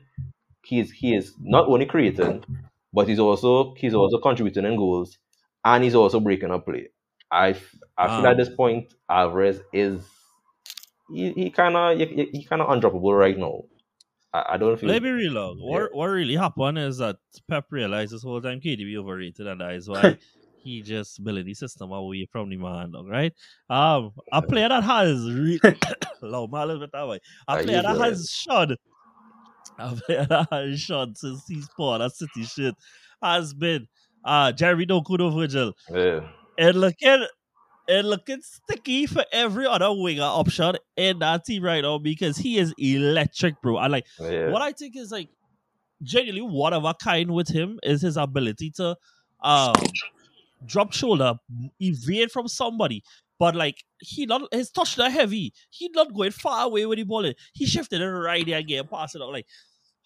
Speaker 5: He is he is not only creating, but he's also he's also contributing in goals and he's also breaking up play. I, I feel at
Speaker 4: Um,
Speaker 5: this point Alvarez is he, he kind of he, he kind of undroppable right now. I, I don't feel
Speaker 4: Let me real long. What what really happened is that Pep realized this whole time KDB overrated, and that is why he just built the system away from the man, dog, right? Um, a player that has re- loud, man, a little bit that way. A player that has shot, a player that has shot since he's spawned that City shit has been uh Jeremy Dokudo Virgil.
Speaker 5: yeah.
Speaker 4: And looking and looking sticky for every other winger option in that team right now because he is electric, bro. I like
Speaker 5: yeah.
Speaker 4: what I think is like genuinely one of a kind with him is his ability to um drop shoulder, evade from somebody. But like he not his touch not heavy. He not going far away with the ball. He shifted it right there again, pass it out. Like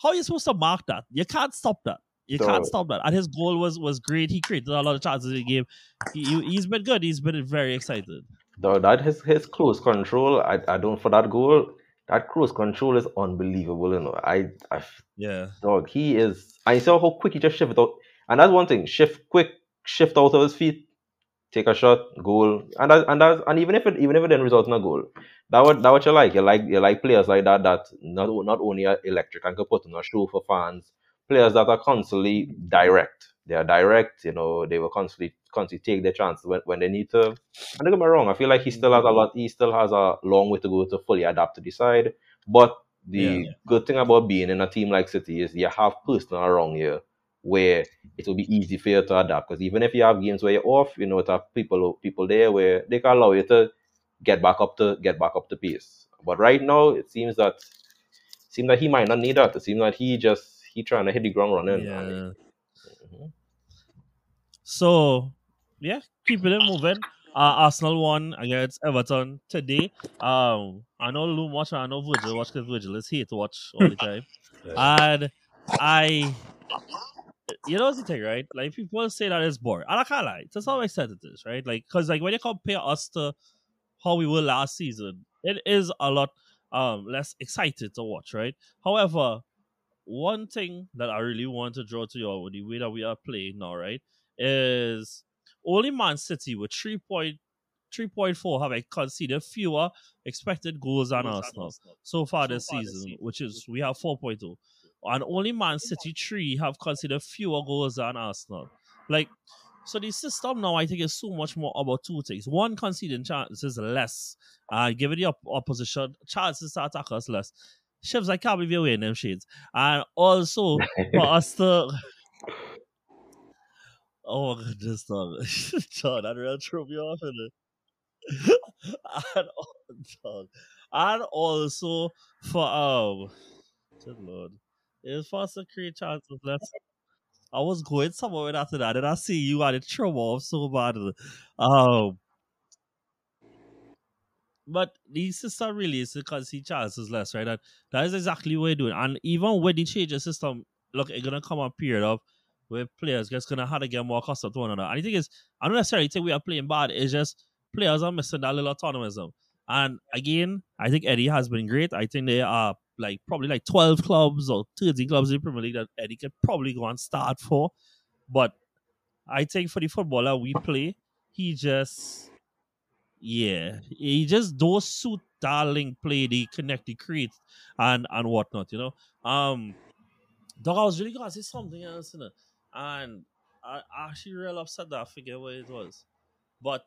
Speaker 4: how are you supposed to mark that? You can't stop that. You
Speaker 5: So-
Speaker 4: can't stop that. And his goal was was great. He created a lot of chances in the game. He, he's been good. He's been very excited.
Speaker 5: Though that his his close control, I, I don't for that goal. That close control is unbelievable. You know, I I
Speaker 4: Yeah.
Speaker 5: dog he is. I saw how quick he just shifted out, and that's one thing. Shift quick, shift out of his feet, take a shot, goal, and that, and that, and even if it even if it didn't result in a goal, that what that what you like. You like you like players like that that not not only are electric and can put on a show for fans. Players that are constantly direct. They are direct. You know, they will constantly constantly take their chances when, when they need to. And don't get me wrong. I feel like he still has a mm-hmm. lot. He still has a long way to go to fully adapt to the side. But the
Speaker 4: Yeah.
Speaker 5: good thing about being in a team like City is you have personnel around you where it will be easy for you to adapt. Because even if you have games where you're off, you know, to have people people there where they can allow you to get back up to get back up to pace. But right now, it seems that seems that he might not need that. It seems that he just he trying to hit the ground running.
Speaker 4: Yeah.
Speaker 5: And-
Speaker 4: So, yeah, keeping it moving. Uh, Arsenal won against Everton today. Um, I know Loom watch, I know Virgil watch because Virgil is here to watch all the time. and I, you know what's the thing, right? Like people say that it's boring, and I can't lie. To some extent, it is, right? Like because like when you compare us to how we were last season, it is a lot um less excited to watch, right? However, one thing that I really want to draw to you with the way that we are playing now, right, is only Man City with 3.3.4 have like, conceded fewer expected goals than Arsenal so far this season, which is we have 4.2. And only Man City 3 have considered fewer goals than Arsenal. Like, so the system now, I think, is so much more about two things. One, conceding chances less, uh, giving the op- opposition chances to attack us less. Shivs, I can't believe you're wearing them shades. And also, for us to. Oh, my goodness, dog. John, that real threw me off, in it. and, dog. and also for, um, good lord. It's for us to create chances less. I was going somewhere after that, and I see you and it me off so bad. Um, but the system really to concede chances less, right? And that is exactly what we're doing. And even with the change system, look, it's gonna come a period of where players just gonna have to get more accustomed to one another. And the thing is, I don't necessarily think we are playing bad. It's just players are missing that little autonomism. And again, I think Eddie has been great. I think there are like probably like 12 clubs or 13 clubs in the Premier League that Eddie could probably go and start for. But I think for the footballer we play, he just yeah, he just those suit darling play, the connect, the create, and and whatnot, you know. Um, dog, I was really gonna say something else, you know, and I actually real upset that I forget what it was, but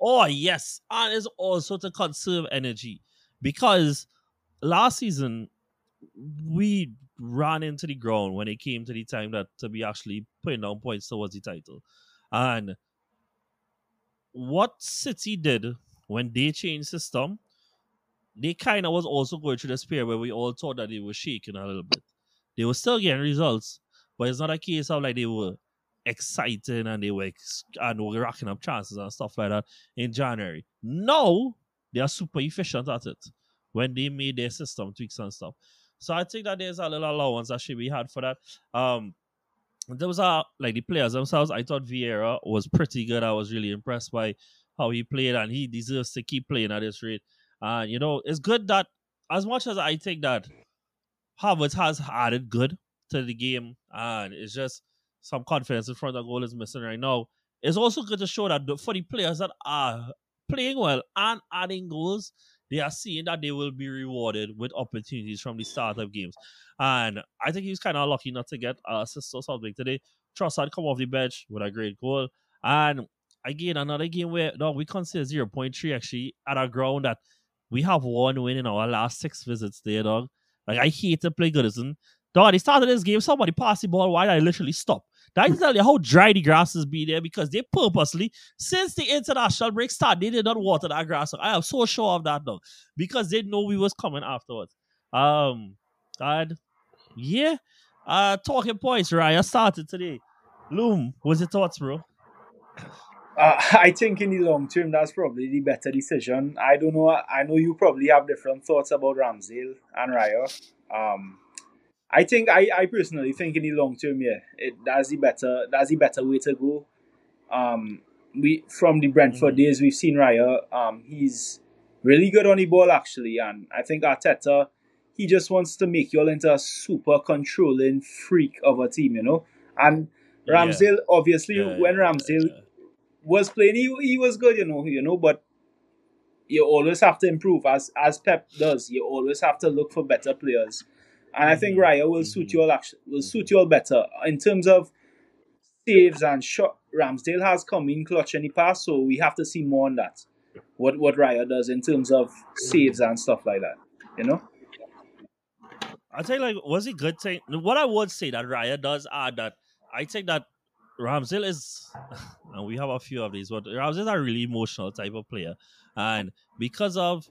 Speaker 4: oh yes, and it's also to conserve energy because last season we ran into the ground when it came to the time that to be actually putting down points towards the title. And what City did when they changed system, they kind of was also going through the period where we all thought that they were shaking a little bit. They were still getting results, but it's not a case of like they were exciting and they were ex- and were racking up chances and stuff like that in January. Now they are super efficient at it when they made their system tweaks and stuff. So I think that there's a little allowance that should be had for that. Um, there was a like the players themselves. I thought Vieira was pretty good. I was really impressed by how he played, and he deserves to keep playing at this rate. And you know, it's good that as much as I think that Havertz has added good to the game, and it's just some confidence in front of goal is missing right now. It's also good to show that for the players that are playing well and adding goals, they are seeing that they will be rewarded with opportunities from the startup games. And I think he's kind of lucky not to get a assist or something today. Trossard come off the bench with a great goal. And again, another game where no, we consider 0.3 actually at a ground that we have one win in our last six visits there, dog. Like, I hate to play Goodison. Dog, they started this game, somebody passed the ball wide, I literally stopped. That tell you how dry the grass has been there because they purposely, since the international break started, they did not water that grass. I am so sure of that though. Because they know we was coming afterwards. Um and yeah. Uh talking points, right? I started today. Loom, what's your thoughts, bro?
Speaker 6: Uh, I think in the long term, that's probably the better decision. I don't know. I know you probably have different thoughts about Ramsdale and Raya. Um, I think I, I personally think in the long term, yeah, it that's the better that's the better way to go. Um, we from the Brentford mm-hmm. days we've seen Raya. Um, he's really good on the ball actually, and I think Arteta he just wants to make you all into a super controlling freak of a team, you know. And Ramsdale, yeah. obviously, yeah, when Ramsdale yeah, was playing, he, he was good, you know, you know, but you always have to improve as as Pep does. You always have to look for better players and I think. Raya will suit you all actually, will suit you all better in terms of saves and shot. Ramsdale has come in clutch in the past, so we have to see more on that. What what Raya does in terms of saves and stuff like that, you know.
Speaker 4: I tell you, like was it good thing? What I would say that Raya does add that I think that Ramsdale is, and we have a few of these, but Ramsdale is a really emotional type of player, and because of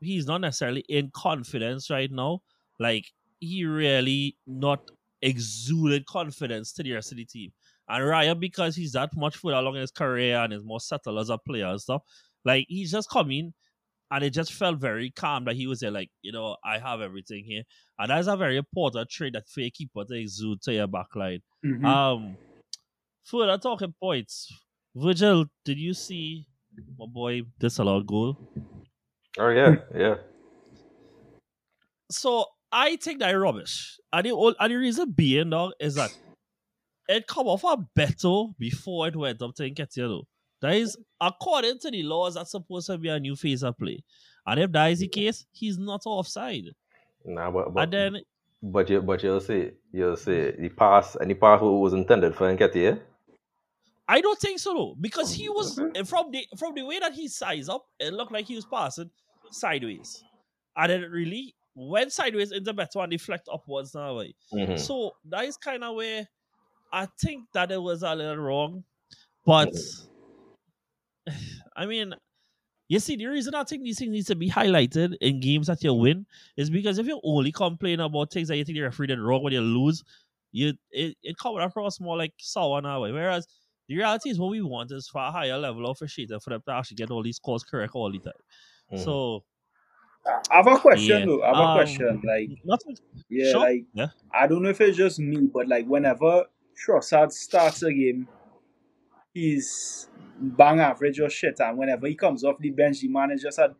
Speaker 4: he's not necessarily in confidence right now, like he really not exuded confidence to the rest of the team. And Raya, because he's that much further along in his career and is more settled as a player and stuff, like he's just coming and it just felt very calm that he was there, like, you know, I have everything here. And that's a very important trait that for a keeper to exude to your backline. Mm-hmm. Um further talking points. Virgil, did you see my boy disallowed goal?
Speaker 5: Oh yeah, yeah.
Speaker 4: So I think that rubbish. And the, and the reason being, dog, is that it come off a better before it went up to Nketiah, That is, according to the laws, that's supposed to be a new phase of play. And if that is the case, he's not offside.
Speaker 5: Nah, but, but
Speaker 4: and then
Speaker 5: but you but you'll see you'll see the pass and the pass was intended for Nketiah.
Speaker 4: I don't think so though, because he was eh, from the from the way that he sized up, it looked like he was passing sideways, and it really went sideways in the better and deflect upwards now. Right? Mm-hmm. So that is kind of where I think that it was a little wrong. But mm-hmm. I mean, you see, the reason I think these things need to be highlighted in games that you win is because if you only complain about things that you think the referee did wrong when you lose, you it, it comes across more like sour now. Whereas the reality is what we want is for a higher level of officiating for them to actually get all these calls correct all the time. Mm-hmm. So
Speaker 6: I have a question
Speaker 4: Yeah.
Speaker 6: though. I have a
Speaker 4: Um,
Speaker 6: question. Like,
Speaker 4: Nothing.
Speaker 6: yeah,
Speaker 4: Sure.
Speaker 6: like
Speaker 4: Yeah.
Speaker 6: I don't know if it's just me, but like whenever Trossard starts a game, he's bang average or shit, and whenever he comes off the bench, the man is just a,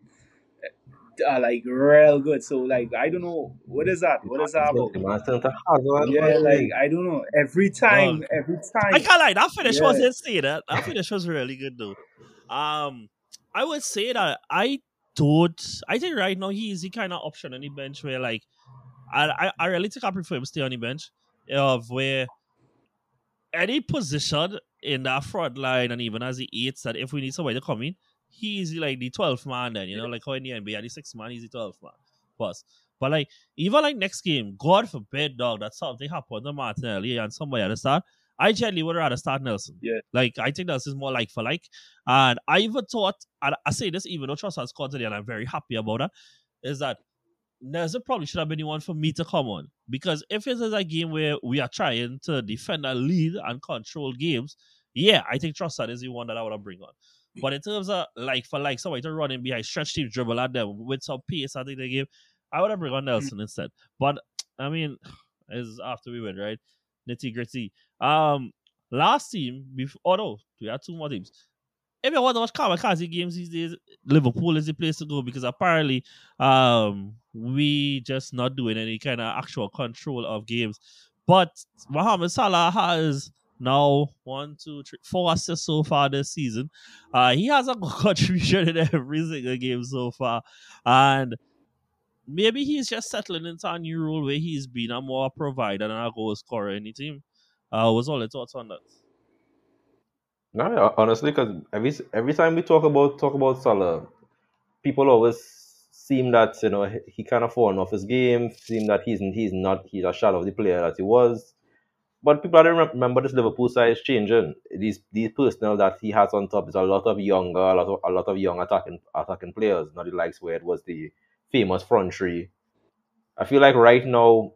Speaker 6: uh, like real good. So like I don't know what is that? What is that about?
Speaker 5: The man turn to Hazard,
Speaker 6: Yeah, like I don't know. Every time, every time.
Speaker 4: I
Speaker 6: time.
Speaker 4: can't lie. That finish
Speaker 6: Yeah.
Speaker 4: was insane. That, that finish was really good though. Um, I would say that I don't. I think right now he is the kind of option on the bench where like I I, I really think I prefer him stay on the bench of where any position in that front line and even as the eights that if we need somebody to come in, he's like the 12th man then, you know, like how in the NBA, the sixth man, he's the 12th man. Plus. But like even like next game, God forbid, dog, that something happened to Martinelli and somebody at the start. I generally would rather start Nelson.
Speaker 6: Yeah.
Speaker 4: Like I think Nelson's more like for like. And I even thought, and I say this even though Trossard scored today, and I'm very happy about that, is that Nelson probably should have been the one for me to come on. Because if it is a game where we are trying to defend and lead and control games, yeah, I think Trossard is the one that I would have bring on. But in terms of like for like somebody to run in behind, stretch team dribble at them with some pace, I think they give, I would have bring on hmm. Nelson instead. But I mean, is after we win, right? Nitty gritty. Um, last team before. Oh no, we had two more teams. If you want to watch kamikaze games these days, Liverpool is the place to go because apparently, um, we just not doing any kind of actual control of games. But Mohamed Salah has now one, two, three, four assists so far this season. Uh, he has a contribution in every single game so far, and maybe he's just settling into a new role where he's been a more provider than a goal scorer in the team. Uh, what's all your thoughts on that?
Speaker 5: No, honestly, because every every time we talk about talk about Salah, people always seem that you know he, kind of fallen off his game. Seem that he's he's not he's a shadow of the player that he was. But people don't remember this Liverpool side is changing. These these personnel that he has on top is a lot of younger, a lot of a lot of young attacking attacking players, not the likes where it was the famous front three. I feel like right now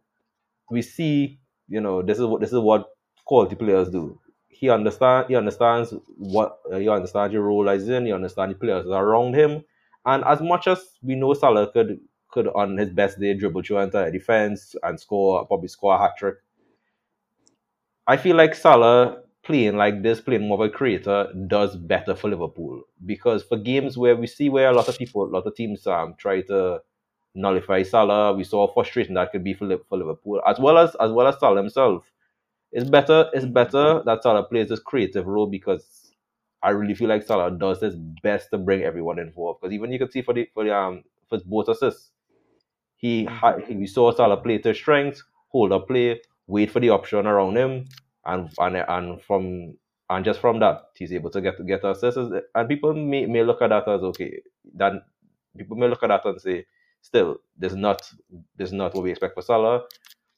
Speaker 5: we see, you know, this is what this is what quality players do. He understand he understands what uh, he understands your role as in, he understands the players around him. And as much as we know Salah could could on his best day dribble through entire defense and score probably score a hat trick. I feel like Salah playing like this, playing more of a creator, does better for Liverpool. Because for games where we see where a lot of people, a lot of teams um try to nullify Salah, we saw frustration that could be for, for Liverpool, as well as as well as Salah himself. It's better. It's better that Salah plays this creative role because I really feel like Salah does his best to bring everyone involved. Because even you can see for the for the um for both assists, he had he, we saw Salah play to his strengths, hold up play, wait for the option around him, and and and from and just from that he's able to get to get assists. And people may, may look at that as okay, then people may look at that and say, still, this is not this is not what we expect for Salah.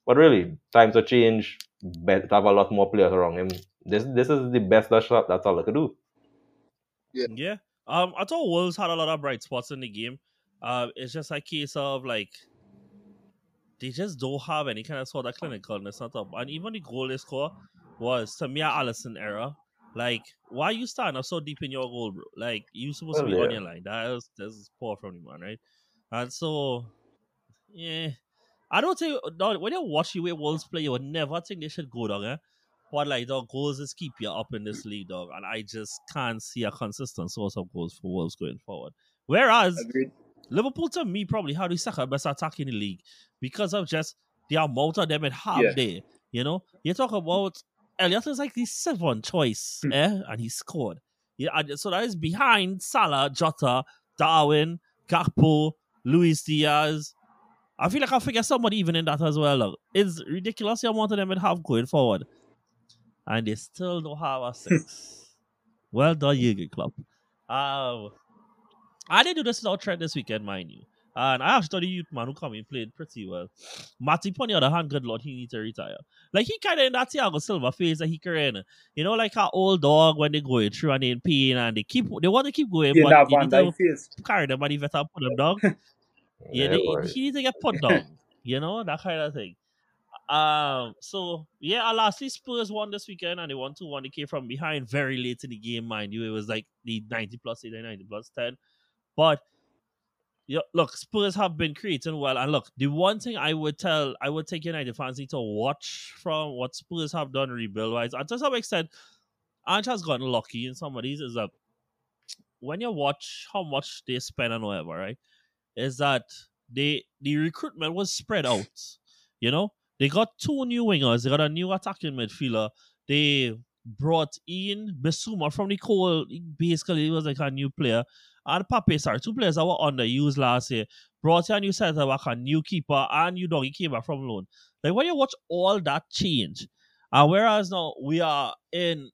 Speaker 5: But really, times have changed. Better have a lot more players around him. This this is the best that Sha- that Salah could do.
Speaker 4: Yeah. Um, I thought Wolves had a lot of bright spots in the game. Uh, it's just a case of like they just don't have any kind of sort of clinicalness on top. And even the goal they score was a Alisson error. Like, why you standing up so deep in your goal, bro? Like, you supposed to be on
Speaker 5: yeah.
Speaker 4: your line. That is this is poor from the man, right? And so, yeah, I don't think no, when you watch the way Wolves play, you would never think they should go down, eh? But like dog, goals just keep you up in this league, dog, and I just can't see a consistent source of goals for Wolves going forward. Whereas
Speaker 6: Agreed.
Speaker 4: Liverpool to me probably had the second best attack in the league because of just the amount of them it have
Speaker 6: Yeah.
Speaker 4: there. You know, you talk about Elliot is like the seventh choice,
Speaker 6: Hmm.
Speaker 4: eh? And he scored. Yeah, and so that is behind Salah, Jota, Darwin, Gakpo, Luis Diaz. I feel like I forget somebody even in that as well. Look. It's ridiculous the amount of them it have going forward. And they still don't have a six. well done, Jürgen Klopp. Um, I didn't do this without Trent this weekend, mind you. And I actually thought the youth man who come in played pretty well. Matip, on the other hand, good lord, he needs to retire. Like he kind of in that Thiago Silva phase that he can, you know, like an old dog when they going through and they in pain and they keep they want to keep going,
Speaker 6: Yeah,
Speaker 4: but
Speaker 6: that
Speaker 4: you
Speaker 6: Van
Speaker 4: need to
Speaker 6: Dijk face.
Speaker 4: carry them and even put them down. Yeah, they, he need to get put down. You know that kind of thing. Um. So yeah, lastly, Spurs won this weekend and they won two one. They came from behind very late in the game, mind you. It was like the ninety plus eight and ninety plus ten. But yeah, look, Spurs have been creating well, and look, the one thing I would tell, I would take United fans need to watch from what Spurs have done rebuild wise, and to some extent, Ange has gotten lucky in some of these. Is that when you watch how much they spend and whatever, right? Is that they the recruitment was spread out. You know, they got two new wingers, they got a new attacking midfielder. They brought in Bissouma from the Cole. Basically, he was like a new player. And Pape, sorry, two players that were underused last year. Brought in a new centre back, a new keeper, and new dog. He came back from loan. Like when you watch all that change, and whereas now we are in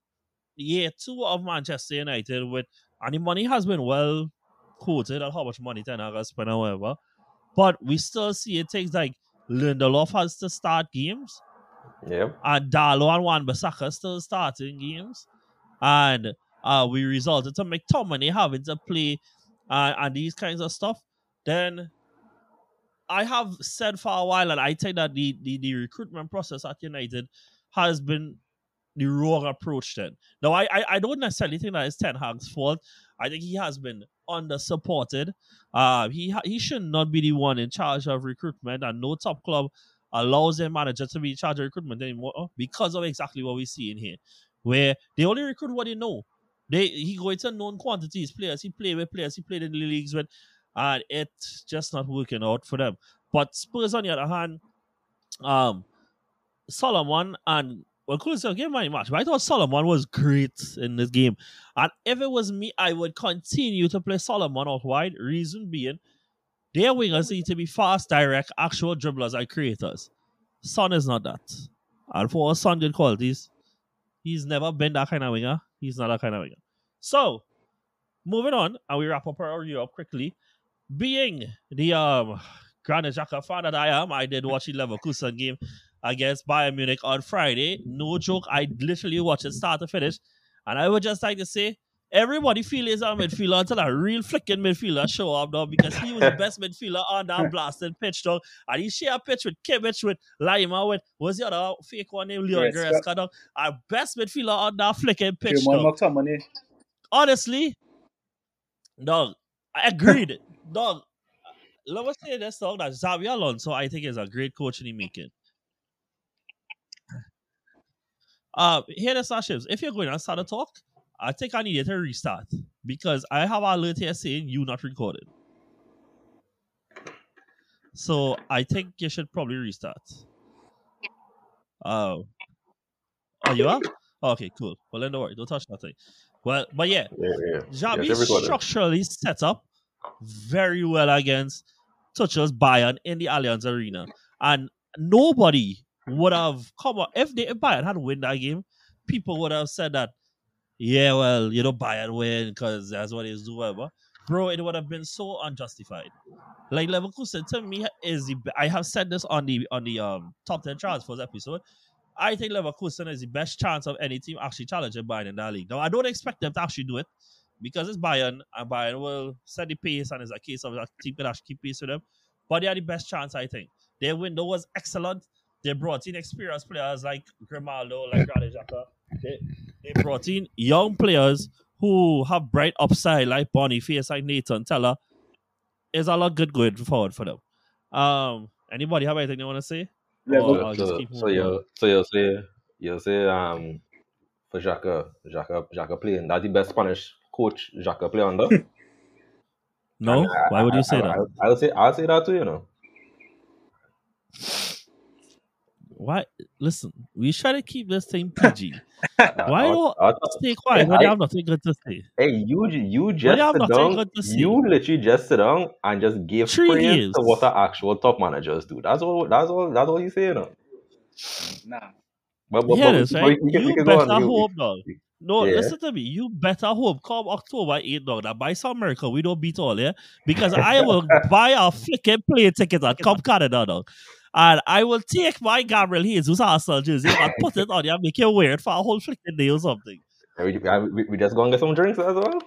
Speaker 4: year two of Manchester United with and the money has been well quoted at how much money Ten Hag has spent or whatever. But we still see it takes like Lindelof has to start games.
Speaker 5: Yeah.
Speaker 4: And Dalot and Wan Bissaka still starting games. And uh, we resulted to McTominay having to play uh, and these kinds of stuff. Then I have said for a while and I think that the, the, the recruitment process at United has been the wrong approach then. Now, I, I, I don't necessarily think that it's Ten Hag's fault. I think he has been under supported. Uh, he he should not be the one in charge of recruitment, and no top club allows their manager to be in charge of recruitment anymore because of exactly what we see in here, where they only recruit what they know. They he go into known quantities players. He play with players he played in the leagues with, and it's just not working out for them. But Spurs on the other hand, um, Solomon and well, cool. So game my match, but I thought Solomon was great in this game. And if it was me, I would continue to play Solomon out wide. Reason being, their wingers need to be fast, direct, actual dribblers and creators. Son is not that. And for Son good qualities, he's never been that kind of winger. He's not that kind of winger. So, moving on, and we wrap up our review up quickly. Being the um Granit Xhaka fan that I am, I did watch the Leverkusen game against Bayern Munich on Friday. No joke, I literally watched it start to finish. And I would just like to say, everybody feel he's a midfielder until a real flicking midfielder show up now because he was the best midfielder on that blasted pitch dog. And he share a pitch with Kimmich, with Laimer, with what's the other fake one named Leon
Speaker 6: Yes,
Speaker 4: Goretzka dog. Our best midfielder on that flicking pitch dog. Honestly, dog, I agreed. dog, let me say this dog that Xabi Alonso I think is a great coach in the making. Uh, here the starships. If you're going to start a talk, I think I need to restart because I have an alert here saying you not recorded. So I think you should probably restart. Oh, oh, you are? Okay, cool. Well, then don't worry. Don't touch nothing. Well, but yeah,
Speaker 5: Yeah, yeah.
Speaker 4: Structurally set up very well against Tuchel's Bayern in the Allianz Arena, and nobody would have come on if they if Bayern had win that game. People would have said that, yeah, well, you know, Bayern win because that's what they do, whatever. Bro, it would have been so unjustified. Like Leverkusen to me is the I have said this on the on the um top ten transfers episode. I think Leverkusen is the best chance of any team actually challenging Bayern in that league. Now I don't expect them to actually do it because it's Bayern and Bayern will set the pace and it's a case of a team can actually keep pace with them. But they are the best chance, I think. Their window was excellent. They brought in experienced players like Grimaldo, like Granit Xhaka. They, they brought in young players who have bright upside, like Boniface, like Nathan Tella. There's a lot good going forward for them. Um, anybody have anything they want to say? I'll just
Speaker 5: so, so
Speaker 4: moving
Speaker 5: you so you'll say you'll say um for Xhaka Xhaka Xhaka playing that's the best Spanish coach Xhaka play under.
Speaker 4: No?
Speaker 5: I-
Speaker 4: Why would you say
Speaker 5: I,
Speaker 4: that?
Speaker 5: I, I'll say I'll say that too. You know.
Speaker 4: Why? Listen, we try to keep this thing PG. Why
Speaker 5: I-
Speaker 4: don't
Speaker 5: I- I-
Speaker 4: stay quiet when
Speaker 5: I-
Speaker 4: you have nothing good to say?
Speaker 5: Hey, you you
Speaker 4: you
Speaker 5: just
Speaker 4: have
Speaker 5: sit down.
Speaker 4: good to say.
Speaker 5: You literally just sit down and just give
Speaker 4: Three
Speaker 5: praise
Speaker 4: years.
Speaker 5: to what the actual top managers do. That's all. That's all. That's all you say, you know.
Speaker 6: Nah.
Speaker 5: But, but,
Speaker 4: Hear
Speaker 5: but
Speaker 4: this,
Speaker 5: we-
Speaker 4: right?
Speaker 5: we can-
Speaker 4: You better
Speaker 5: on. You-
Speaker 4: hope, dog. No,
Speaker 5: Yeah.
Speaker 4: listen to me. You better hope come October 8, dog, that by some miracle we don't beat all, yeah? Because I will buy a flicking plane ticket and come Canada, dog. And I will take my Gabriel Jesus Arsenal jersey and put it on you and make you wear it for a whole freaking day or something.
Speaker 5: We, we, we just go and get some drinks as well.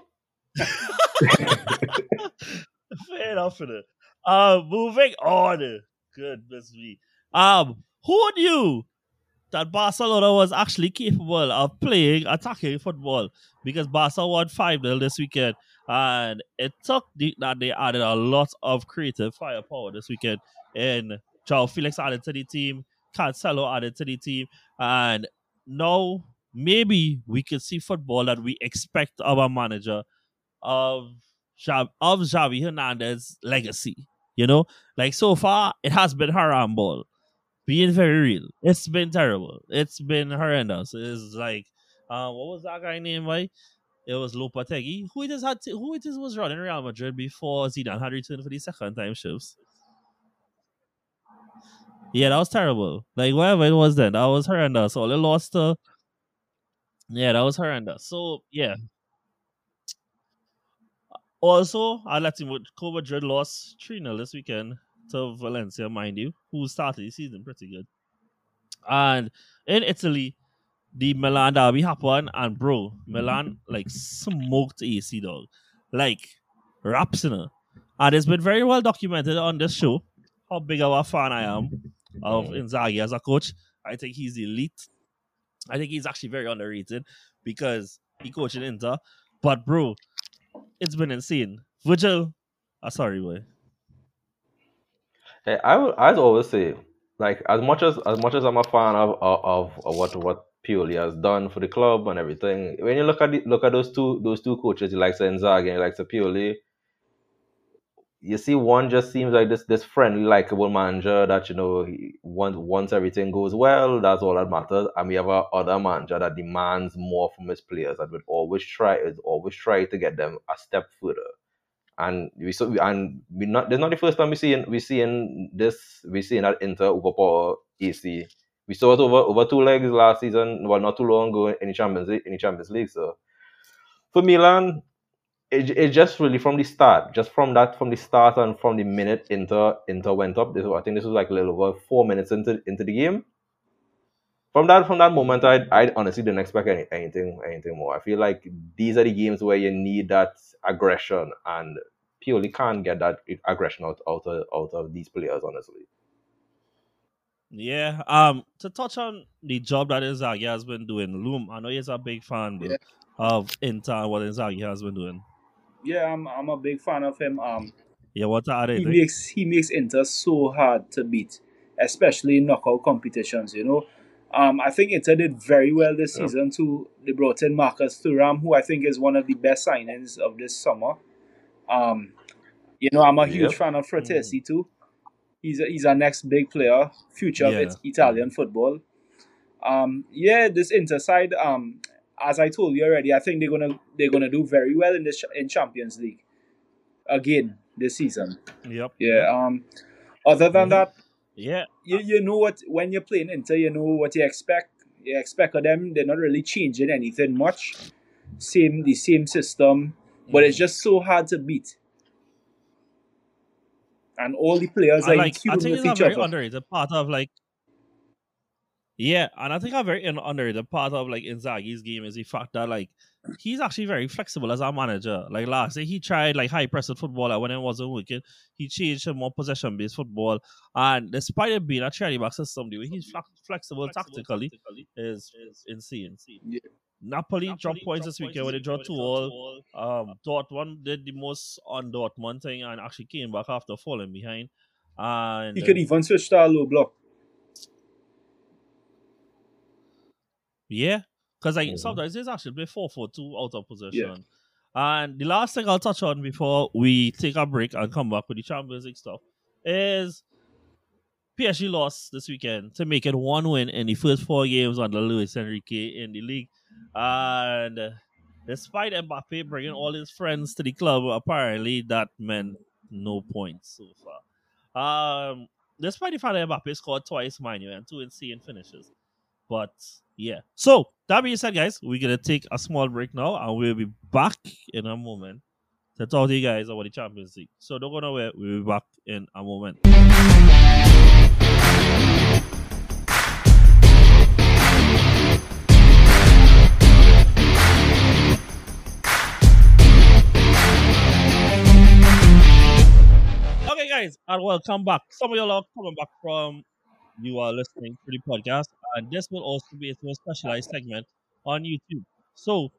Speaker 4: Fair enough for. Uh, moving on. Goodness me. Um, who knew that Barcelona was actually capable of playing attacking football because Barca won 5 0 this weekend. And it took the, that they added a lot of creative firepower this weekend. And João Felix added to the team, Cancelo added to the team. And now maybe we can see football that we expect of a manager of, Xav- of Xavi Hernandez's legacy. You know, like so far, it has been haram ball being very real. It's been terrible. It's been horrendous. It's like, uh, what was that guy name? Right? It was Lopetegui. Who it is had to, who it is was running Real Madrid before Zidane had returned for the second time shifts. Yeah, that was terrible. Like whatever it was then, that was horrendous. So they lost to. Yeah, that was horrendous. So yeah. Also, with Madrid lost 3 0 this weekend to Valencia, mind you, who started the season pretty good. And in Italy, the Milan derby happened, and bro, Milan like smoked AC dog, like raps in her. And it's been very well documented on this show how big of a fan I am of Inzaghi as a coach. I think he's elite. I think he's actually very underrated because he coached in Inter. But bro, it's been insane. Virgil, ah, sorry boy.
Speaker 5: Hey, I would, I'd always say, like, as much as as much as I'm a fan of of, of what what Pioli has done for the club and everything, when you look at the, look at those two those two coaches, you like Inzaghi and you like Pioli, you see one just seems like this this friendly, likable manager that you know he, once once everything goes well, that's all that matters. And we have a other manager that demands more from his players that would always try is always try to get them a step further and we saw and we not this not the first time we seeing we seeing this we seeing that Inter overpower AC. We saw it over over two legs last season, well not too long ago in the Champions League in the Champions League. So for Milan, it, it just really from the start, just from that from the start and from the minute Inter Inter went up. This I think this was like a little over four minutes into into the game. From that from that moment, I I honestly didn't expect any, anything anything more. I feel like these are the games where you need that aggression, and Pioli can't get that aggression out, out, of, out of these players, honestly.
Speaker 4: Yeah. Um. To touch on the job that Inzaghi has been doing, Loom. I know he's a big fan
Speaker 6: Yeah.
Speaker 4: of Inter and what Inzaghi has been doing.
Speaker 6: Yeah, I'm I'm a big fan of him. Um,
Speaker 4: Yeah. What are they?
Speaker 6: he makes he makes Inter so hard to beat, especially in knockout competitions. You know, um, I think Inter did very well this
Speaker 5: Yeah.
Speaker 6: season too. They brought in Marcus Thuram, who I think is one of the best signings of this summer. Um, you know, I'm a huge
Speaker 5: Yep.
Speaker 6: fan of Frattesi too. He's a, he's our next big player, future of
Speaker 4: Yeah.
Speaker 6: it, Italian football. Um, yeah, this Inter side, um, as I told you already, I think they're gonna they're gonna do very well in this in Champions League again this season.
Speaker 4: Yep.
Speaker 6: Yeah. Um. Other than
Speaker 4: Mhm.
Speaker 6: that,
Speaker 4: Yeah.
Speaker 6: you you know what when you're playing Inter, you know what you expect. You expect of them. They're not really changing anything much. Same the same system, but it's just so hard to beat. And all the players
Speaker 4: I
Speaker 6: are
Speaker 4: like. I think it's a very
Speaker 6: other.
Speaker 4: underrated part of like. Yeah, and I think I'm very under the part of like Inzaghi's game is the fact that like he's actually very flexible as a manager. Like last year, he tried like high pressing football, and when it wasn't working, he changed to more possession based football. And despite it being a charity box system, the way he's flex- flexible tactically is insane.
Speaker 6: Yeah.
Speaker 4: Napoli dropped points this weekend when they drew two all. Um, Dortmund did the most on Dortmund thing and actually came back after falling behind. And
Speaker 6: He could even switch to a low block.
Speaker 4: Yeah, because like
Speaker 5: Mhm.
Speaker 4: sometimes it's actually four four two out of position. And the last thing I'll touch on before we take a break and come back with the Champions League stuff is PSG lost this weekend to make it one win in the first four games under Luis Enrique in the league. And despite Mbappe bringing all his friends to the club, apparently that meant no points so far. Um, despite the fact that Mbappe scored twice, mind you, and two insane finishes. But yeah. So that being said, guys, we're gonna take a small break now, and we'll be back in a moment to talk to you guys about the Champions League. So don't go nowhere. We'll be back in a moment. Okay, guys, and welcome back. Some of y'all are coming back from you are listening to the podcast, and this will also be a specialized segment on YouTube. So,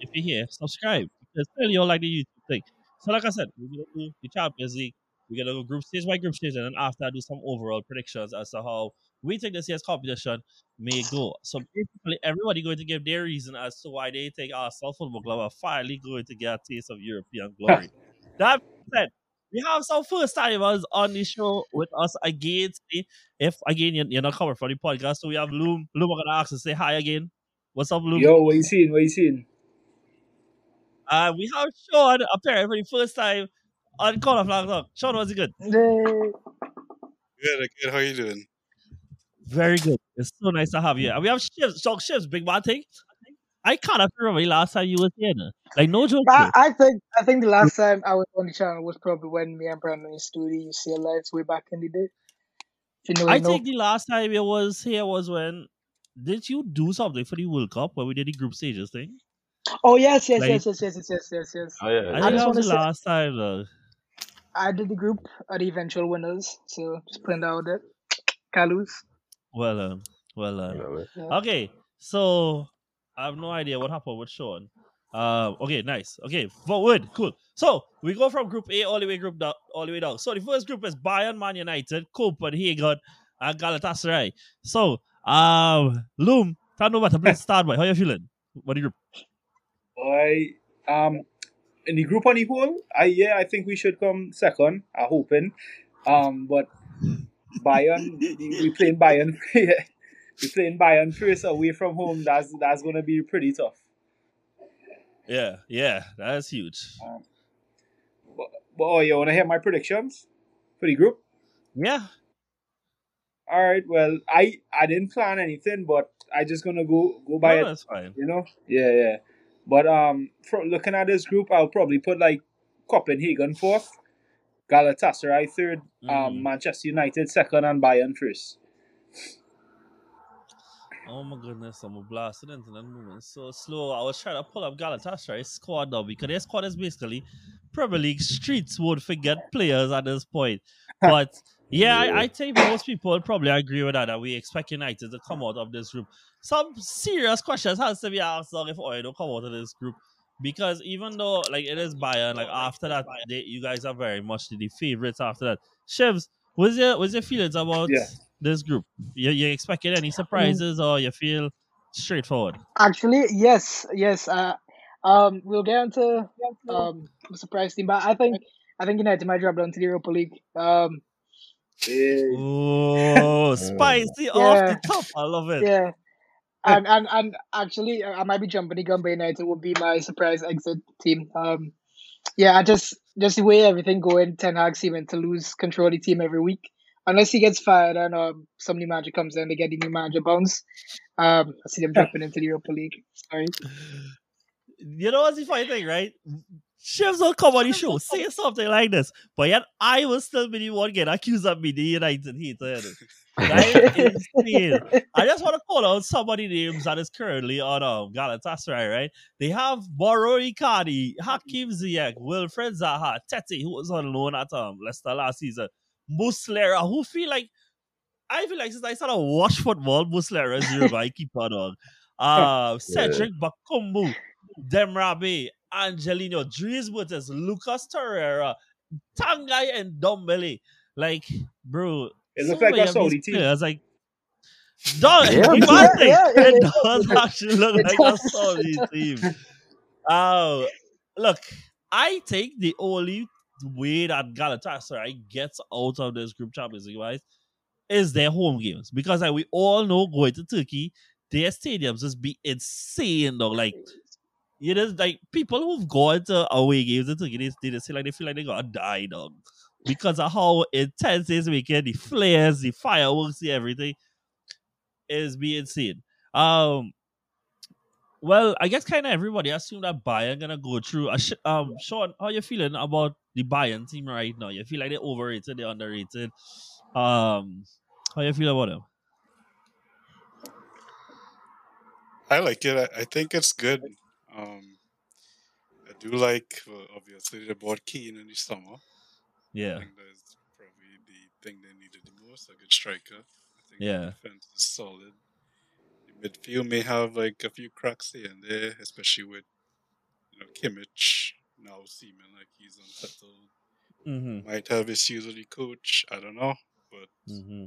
Speaker 4: if you're here, subscribe because clearly you like the YouTube thing. So, like I said, we're gonna do the Champions League. We're gonna go group stage by group stage, and then after I do some overall predictions as to how we think this year's competition may go. So basically, everybody going to give their reason as to why they think Arsenal Football Club are finally going to get a taste of European glory. that said, we have some first timers on the show with us again today. If again you're, you're not covered for the podcast, so we have Loom. Loom, I'm gonna ask to say hi again. What's up, Loom?
Speaker 6: Yo, what you seeing? What you seeing?
Speaker 4: Uh, we have Sean appearing for the first time on Corner Flag Talk. Sean, was it good?
Speaker 7: Yay.
Speaker 8: Good, good. How are you doing?
Speaker 4: Very good. It's so nice to have you. And we have Shivs. So Shivs, big bad thing. I can't remember the last time you was here. no. Like no joke.
Speaker 7: I, I think I think the last time I was on the channel was probably when me and Brandon used to do the UCL lights way back in the day. You know,
Speaker 4: I
Speaker 7: know.
Speaker 4: think the last time you was here was when did you do something for the World Cup when we did the group stages thing?
Speaker 7: Oh yes, yes,
Speaker 4: like-
Speaker 7: yes, yes, yes, yes, yes, yes, yes.
Speaker 5: Oh yeah.
Speaker 4: I
Speaker 7: I
Speaker 4: think
Speaker 7: just
Speaker 4: that was the
Speaker 7: say-
Speaker 4: last time though.
Speaker 7: I did the group are the eventual winners, so just putting that out there. Can't lose.
Speaker 4: Well um, well um.
Speaker 5: Yeah,
Speaker 7: Yeah.
Speaker 4: Okay, so I have no idea what happened with Sean. Uh, okay, nice. Okay, forward, cool. So we go from Group A all the way group down, all the way down. So the first group is Bayern, Man United, Copenhagen, and Galatasaray. So um, Loom, tell me about to start by. How are you feeling? What the group?
Speaker 6: I um in the group on the whole, I yeah, I think we should come second. I'm hoping. Um, but Bayern, we playing Bayern. we playing Bayern first away from home. That's that's gonna be pretty tough.
Speaker 4: Yeah, yeah, that's huge.
Speaker 6: But, but oh, you wanna hear my predictions for the group?
Speaker 4: Yeah,
Speaker 6: All right. Well, I I didn't plan anything, but I just gonna go go by
Speaker 4: no,
Speaker 6: it.
Speaker 4: that's fine.
Speaker 6: You know? Yeah, yeah. But um, from looking at this group, I'll probably put like Copenhagen fourth, Galatasaray third, um,
Speaker 4: Mhm.
Speaker 6: Manchester United second, and Bayern first.
Speaker 4: Oh my goodness, I'm into that movement so slow. I was trying to pull up Galatasaray squad now because their squad is basically Premier League streets would forget players at this point. But yeah, I, I think most people probably agree with that. That we expect United to come out of this group. Some serious questions has to be asked now if Oil don't come out of this group. Because even though like it is Bayern, like after that, they, you guys are very much the favorites after that. Shivs, what's your what's your feelings about
Speaker 6: Yeah.
Speaker 4: This group? You you expecting any surprises or you feel straightforward?
Speaker 7: Actually, yes, yes. Uh, um, we'll get into um the surprise team, but I think I think United might drop down to the Europa League. Um,
Speaker 6: Yeah.
Speaker 4: Oh, spicy off the
Speaker 7: Yeah.
Speaker 4: top. I love it.
Speaker 7: yeah. And, and and actually, I I might be jumping the gun, but United would be my surprise exit team. Um, yeah, I just just the way everything going, Ten Hag seeming to lose control of the team every week, unless he gets fired and um some new manager comes in, they get the new manager bounce. Um, I see them dropping into the Europa League. Sorry.
Speaker 4: You know what's the funny thing, right? Chefs will come on the show, say something like this, but yet I will still be the one getting accused of being the United hater. you know. That is insane. I just want to call out somebody names that is currently on um, Galatasaray, right? Right? They have Mauro Icardi, Hakim Ziyech, Wilfried Zaha, Tete, who was on loan at um, Leicester last season, Muslera, who feel like I feel like since I started watch football, Muslera is your my keeper dog. Uh, Cedric Bakambu, Demirbay, Angelino, Dries Buttes, Lucas Torreira, Tanguy, and Dombele. Like, bro,
Speaker 6: It looks
Speaker 4: so
Speaker 6: like a Saudi team.
Speaker 4: players, like, dog,
Speaker 5: Yeah.
Speaker 7: Yeah, yeah, yeah,
Speaker 4: it does actually look like a. Saudi team. Oh, look, I think the only way that Galatasaray gets out of this group Champions League wise is their home games because like we all know going to Turkey, their stadiums just be insane though. Like you know, like people who've gone to away games in Turkey, they, they just feel like they feel like they gotta die, dog. Because of how intense this weekend, the flares, the fireworks, the everything is being seen. Um well, I guess kind of everybody assumed that Bayern gonna go through. Sh- um, Sean, how you feeling about the Bayern team right now? You feel like they're overrated, they're underrated. Um, how you feel about them?
Speaker 8: I like it. I, I think it's good. Um, I do like, well, obviously, they bought Kane in the summer.
Speaker 4: Yeah, I
Speaker 8: think that's probably the thing they needed the most. A good striker. I think
Speaker 4: Yeah.
Speaker 8: the defense is solid. The midfield may have like a few cracks here and there, especially with you know Kimmich now seeming like he's unsettled.
Speaker 4: Mm-hmm.
Speaker 8: Might have issues with the coach. I don't know, but
Speaker 4: Mm-hmm.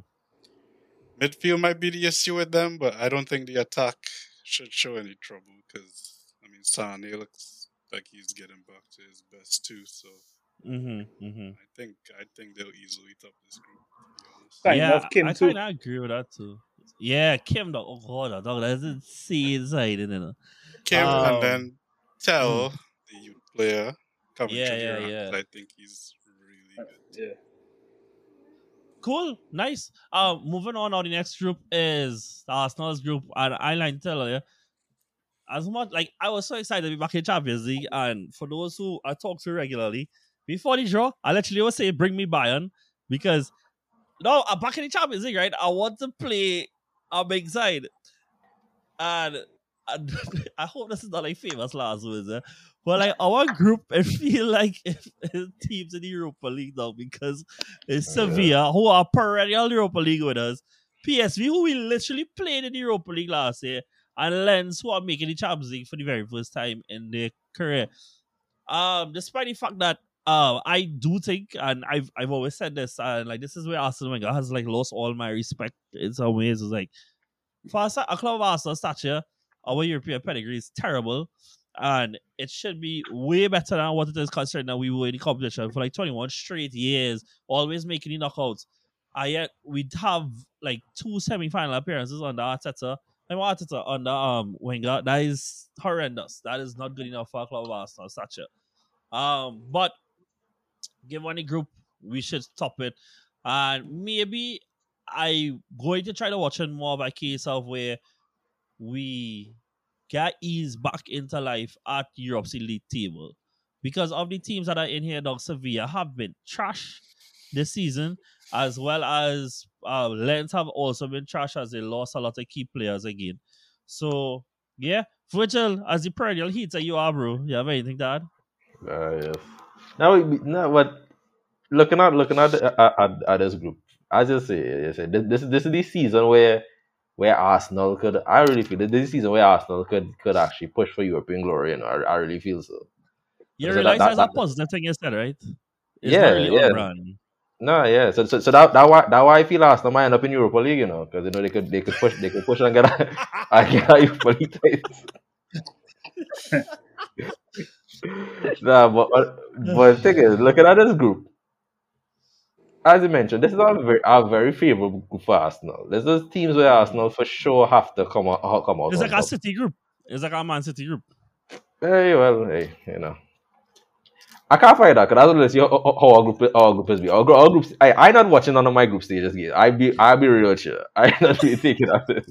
Speaker 8: midfield might be the issue with them. But I don't think the attack should show any trouble because I mean Sane looks like he's getting back to his best too. So
Speaker 4: Mm-hmm. Mm-hmm.
Speaker 8: I think I think they'll easily top this group. To be honest.
Speaker 4: Yeah, I kind of agree with that too. Yeah, Kim, dog. Oh god, dog. That's insane side, isn't it?
Speaker 8: Kim
Speaker 4: Um,
Speaker 8: and then Tel, the youth player, coming
Speaker 4: Yeah, yeah,
Speaker 8: ranks.
Speaker 4: yeah.
Speaker 8: I think he's really good.
Speaker 6: Yeah.
Speaker 4: Cool, nice. Uh, moving on. Now the next group is the Arsenal's group, and I like to tell you, as much like I was so excited to be back in Champions League, and for those who I talk to regularly, before the draw, I literally always say bring me Bayern because no, I'm back in the Champions League, right? I want to play big side, and, and I hope this is not like famous last words, eh? but like our group, it feel like if, if teams in the Europa League now because it's Sevilla who are perennial Europa League winners, PSV who we literally played in the Europa League last year, and Lens who are making the Champions League for the very first time in their career. Um, despite the fact that uh, I do think, and I've I've always said this, and like this is where Arsène Wenger has like lost all my respect in some ways. It's like for sa- a club of Arsenal stature, our European pedigree is terrible, and it should be way better than what it is considering that we were in the competition for like 21 straight years, always making the knockouts. And yet we'd have like two semi-final appearances under Arteta. And Arteta under um Wenger. That is horrendous. That is not good enough for a club of Arsenal stature. Um, but given the group, we should stop it. And maybe I going to try to watch it more a case of where we get eased back into life at Europe's elite table. Because of the teams that are in here, dog Sevilla have been trash this season, as well as uh, Lens have also been trash as they lost a lot of key players again. So yeah, Virgil, as the perennial heater you are, bro. You have anything to add?
Speaker 5: Uh, yes. Now, we- now, what? Looking at looking at, uh, at, at, at this group, as you say, you say this, this this is the season where where Arsenal could. I really feel that this is the season where Arsenal could could actually push for European glory. You know, I, I really feel so.
Speaker 4: You
Speaker 5: So that-
Speaker 4: realize
Speaker 5: that-
Speaker 4: that's a positive thing you said, right? It's
Speaker 5: Yeah,
Speaker 4: really
Speaker 5: yeah.
Speaker 4: on brand.
Speaker 5: No, yeah. So so, so that that why that why I feel Arsenal might end up in Europa League. You know, because you know they could they could push they could push and get a, and get a Europa League title. nah, but but but the thing is, looking at this group, as you mentioned, this is a very a very favorable group for Arsenal. This is teams where Arsenal for sure have to come out come out.
Speaker 4: It's like a
Speaker 5: top.
Speaker 4: City group. It's like a Man City group.
Speaker 5: Very well, hey, you know. I can't find that because I don't know see how, how our group our group is be. Our, our groups, I I not watching none of my group stages yet. I be I be real chill. I not really taking that.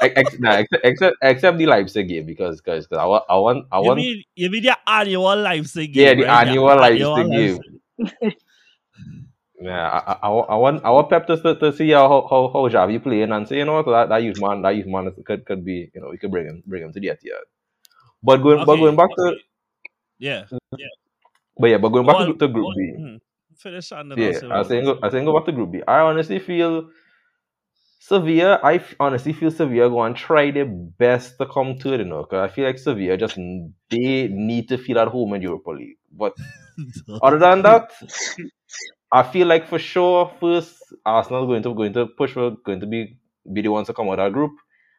Speaker 5: Ex, nah, except, except except the Leipzig game because because I want I want I
Speaker 4: You
Speaker 5: want
Speaker 4: mean you mean the annual Leipzig
Speaker 5: yeah
Speaker 4: game?
Speaker 5: Yeah, the
Speaker 4: right?
Speaker 5: annual Leipzig
Speaker 4: Leipzig.
Speaker 5: game. Yeah, I, I, I, want- I want I want Pep to, to, see how how how Xavi playing and say you know that, that youth man that youth man could could be you know we could bring him bring him to the Etihad. But going but going back to
Speaker 4: okay. Yeah.
Speaker 5: But yeah but going back
Speaker 4: Well,
Speaker 5: to, to Group
Speaker 4: well,
Speaker 5: B.
Speaker 4: hmm. Finish and then
Speaker 5: Yeah,
Speaker 4: I'll say
Speaker 5: I
Speaker 4: what
Speaker 5: was saying, go, I was saying go back to Group B. I honestly feel Sevilla. I honestly feel Sevilla go and try their best to come to it, you know, because I feel like Sevilla just they need to feel at home in Europa League. But other than that, I feel like for sure, first Arsenal going to going to push for going to be be the ones to come out of that group.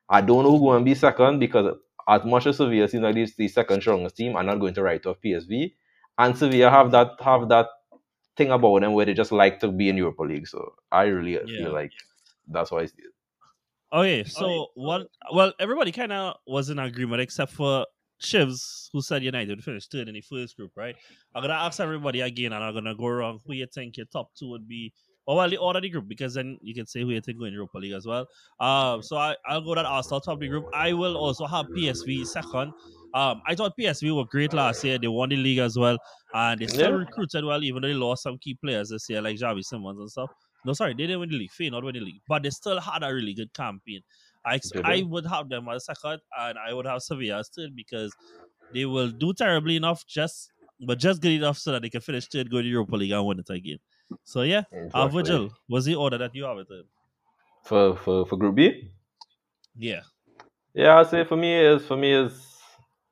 Speaker 5: I don't know who going to be second because as much as Sevilla seems like the second strongest team, I'm not going to write off PSV. And Sevilla have that have that thing about them where they just like to be in Europa League. So I really
Speaker 4: Yeah.
Speaker 5: feel like that's why I see it.
Speaker 4: Okay, so what? Well, everybody kind of was in agreement except for Shivs, who said United would finish third in the first group, right? I'm gonna ask everybody again, and I'm gonna go around who you think your top two would be. Or well, the order the group, because then you can say who you think go in Europa League as well. Um, so I, I'll go that Arsenal top of the group. I will also have PSV second. Um, I thought PSV were great last year. They won the league as well, and they still
Speaker 5: Yeah.
Speaker 4: recruited well, even though they lost some key players this year, like Xavi Simons and stuff. No, sorry, they didn't win the league. Fey not win the league, but they still had a really good campaign. I I would have them as second, and I would have Sevilla still because they will do terribly enough, just but just good enough so that they can finish third, go to Europa League, and win it again. So yeah,
Speaker 5: Exactly.
Speaker 4: Virgil, was the order that you have it in?
Speaker 5: for for for Group B.
Speaker 4: Yeah.
Speaker 5: Yeah, I'd say for me is for me is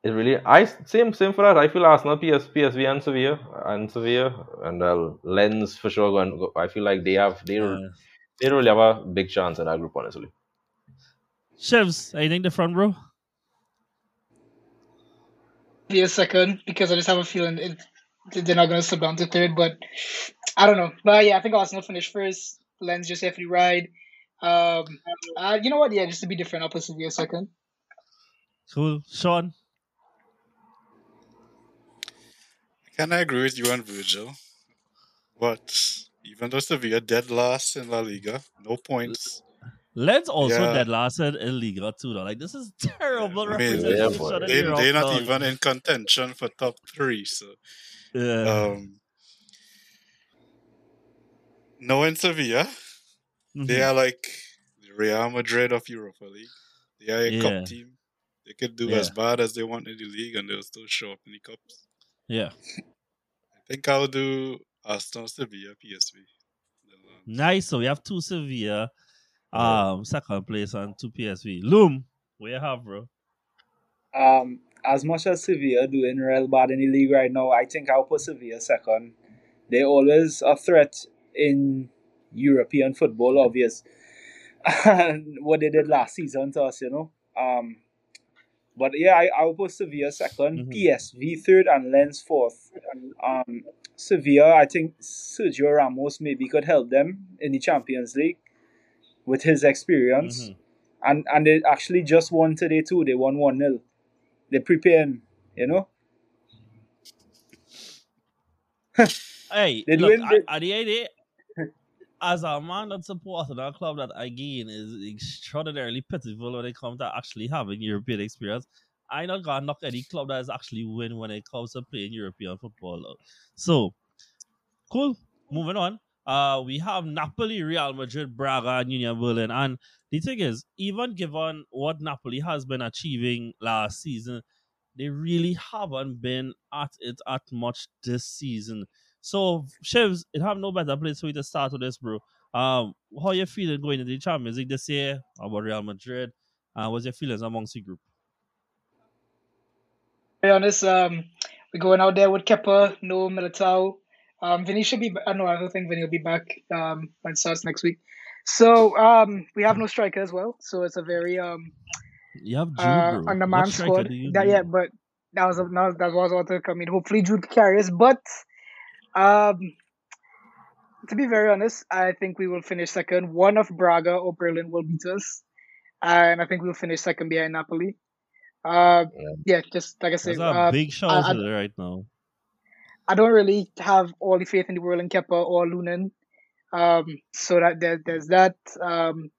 Speaker 5: it really I same same for that. I feel Arsenal, PS, PSV, and Sevilla and Sevilla and uh, Lens for sure. Going, go- I feel like they have they
Speaker 4: Uh,
Speaker 5: they really have a big chance in that group, honestly.
Speaker 4: Chefs, anything front row
Speaker 7: Be a second because I just have a feeling it, they're not going to slip down to third. But I don't know. But yeah, I think Arsenal finished first. Lens just have to ride. Um, uh, you know what? Yeah, just to be different, I'll put Sevilla second.
Speaker 4: Cool. Sean?
Speaker 8: Can I agree with you and Virgil? But even though Sevilla dead last in La Liga, no points.
Speaker 4: Lens also
Speaker 8: Yeah.
Speaker 4: dead last in in Liga too, though. Like, this is terrible
Speaker 8: I mean,
Speaker 4: representation
Speaker 5: yeah,
Speaker 8: they, they're not even in contention for top three. So,
Speaker 4: Yeah.
Speaker 8: um, knowing Sevilla, they
Speaker 4: Mhm.
Speaker 8: are like the Real Madrid of Europa League. They are a
Speaker 4: Yeah.
Speaker 8: cup team. They could do
Speaker 4: Yeah.
Speaker 8: as bad as they want in the league, and they'll still show up in the cups.
Speaker 4: Yeah.
Speaker 8: I think I'll do Arsenal, Sevilla, PSV.
Speaker 4: Nice. So we have two Sevilla, um, second place, and two PSV. Loom, what you have, bro?
Speaker 6: Um, as much as Sevilla doing real bad in the league right now, I think I'll put Sevilla second. They're always a threat in European football, obvious. And what they did last season to us, you know. Um, but yeah, I, I'll put Sevilla 2nd
Speaker 4: Mhm.
Speaker 6: PSV third, and Lens fourth. Um, Sevilla, I think Sergio Ramos maybe could help them in the Champions League with his experience.
Speaker 4: Mhm.
Speaker 6: And and they actually just won today too. They won 1 0. They're preparing, you know?
Speaker 4: Hey,
Speaker 6: They
Speaker 4: look,
Speaker 6: doing
Speaker 4: I,
Speaker 6: the-
Speaker 4: at the end of it, as a man that supports a club that again is extraordinarily pitiful when it comes to actually having European experience, I not gonna knock any club that is actually win when it comes to playing European football. So, cool. Moving on. Uh, we have Napoli, Real Madrid, Braga, and Union Berlin. And the thing is, even given what Napoli has been achieving last season, they really haven't been at it at much this season. So, Chefs, it have no better place for you to start with this, bro. Um, how you feeling going into the Champions League this year about Real Madrid? Uh, what's your feelings amongst the group?
Speaker 7: To be honest, um, we're going out there with Kepa, no Militao. Um, Vinny should be. uh, no, I don't think Vinny will be back. Um, when it starts next week. So um, we have no striker as well. So it's a very um
Speaker 4: You have Jude,
Speaker 7: uh
Speaker 4: bro.
Speaker 7: undermanned
Speaker 4: What
Speaker 7: squad. That yeah, but that was a, that, was what to come in. Hopefully Jude us. But um, to be very honest, I think we will finish second. One of Braga or Berlin will beat us, and I think we'll finish second behind Napoli. Uh, yeah, just like I said, uh,
Speaker 4: big shout
Speaker 7: I- I-
Speaker 4: right now.
Speaker 7: I don't really have all the faith in the world in Kepa or Lunin. Um, so that there, there's that. Um,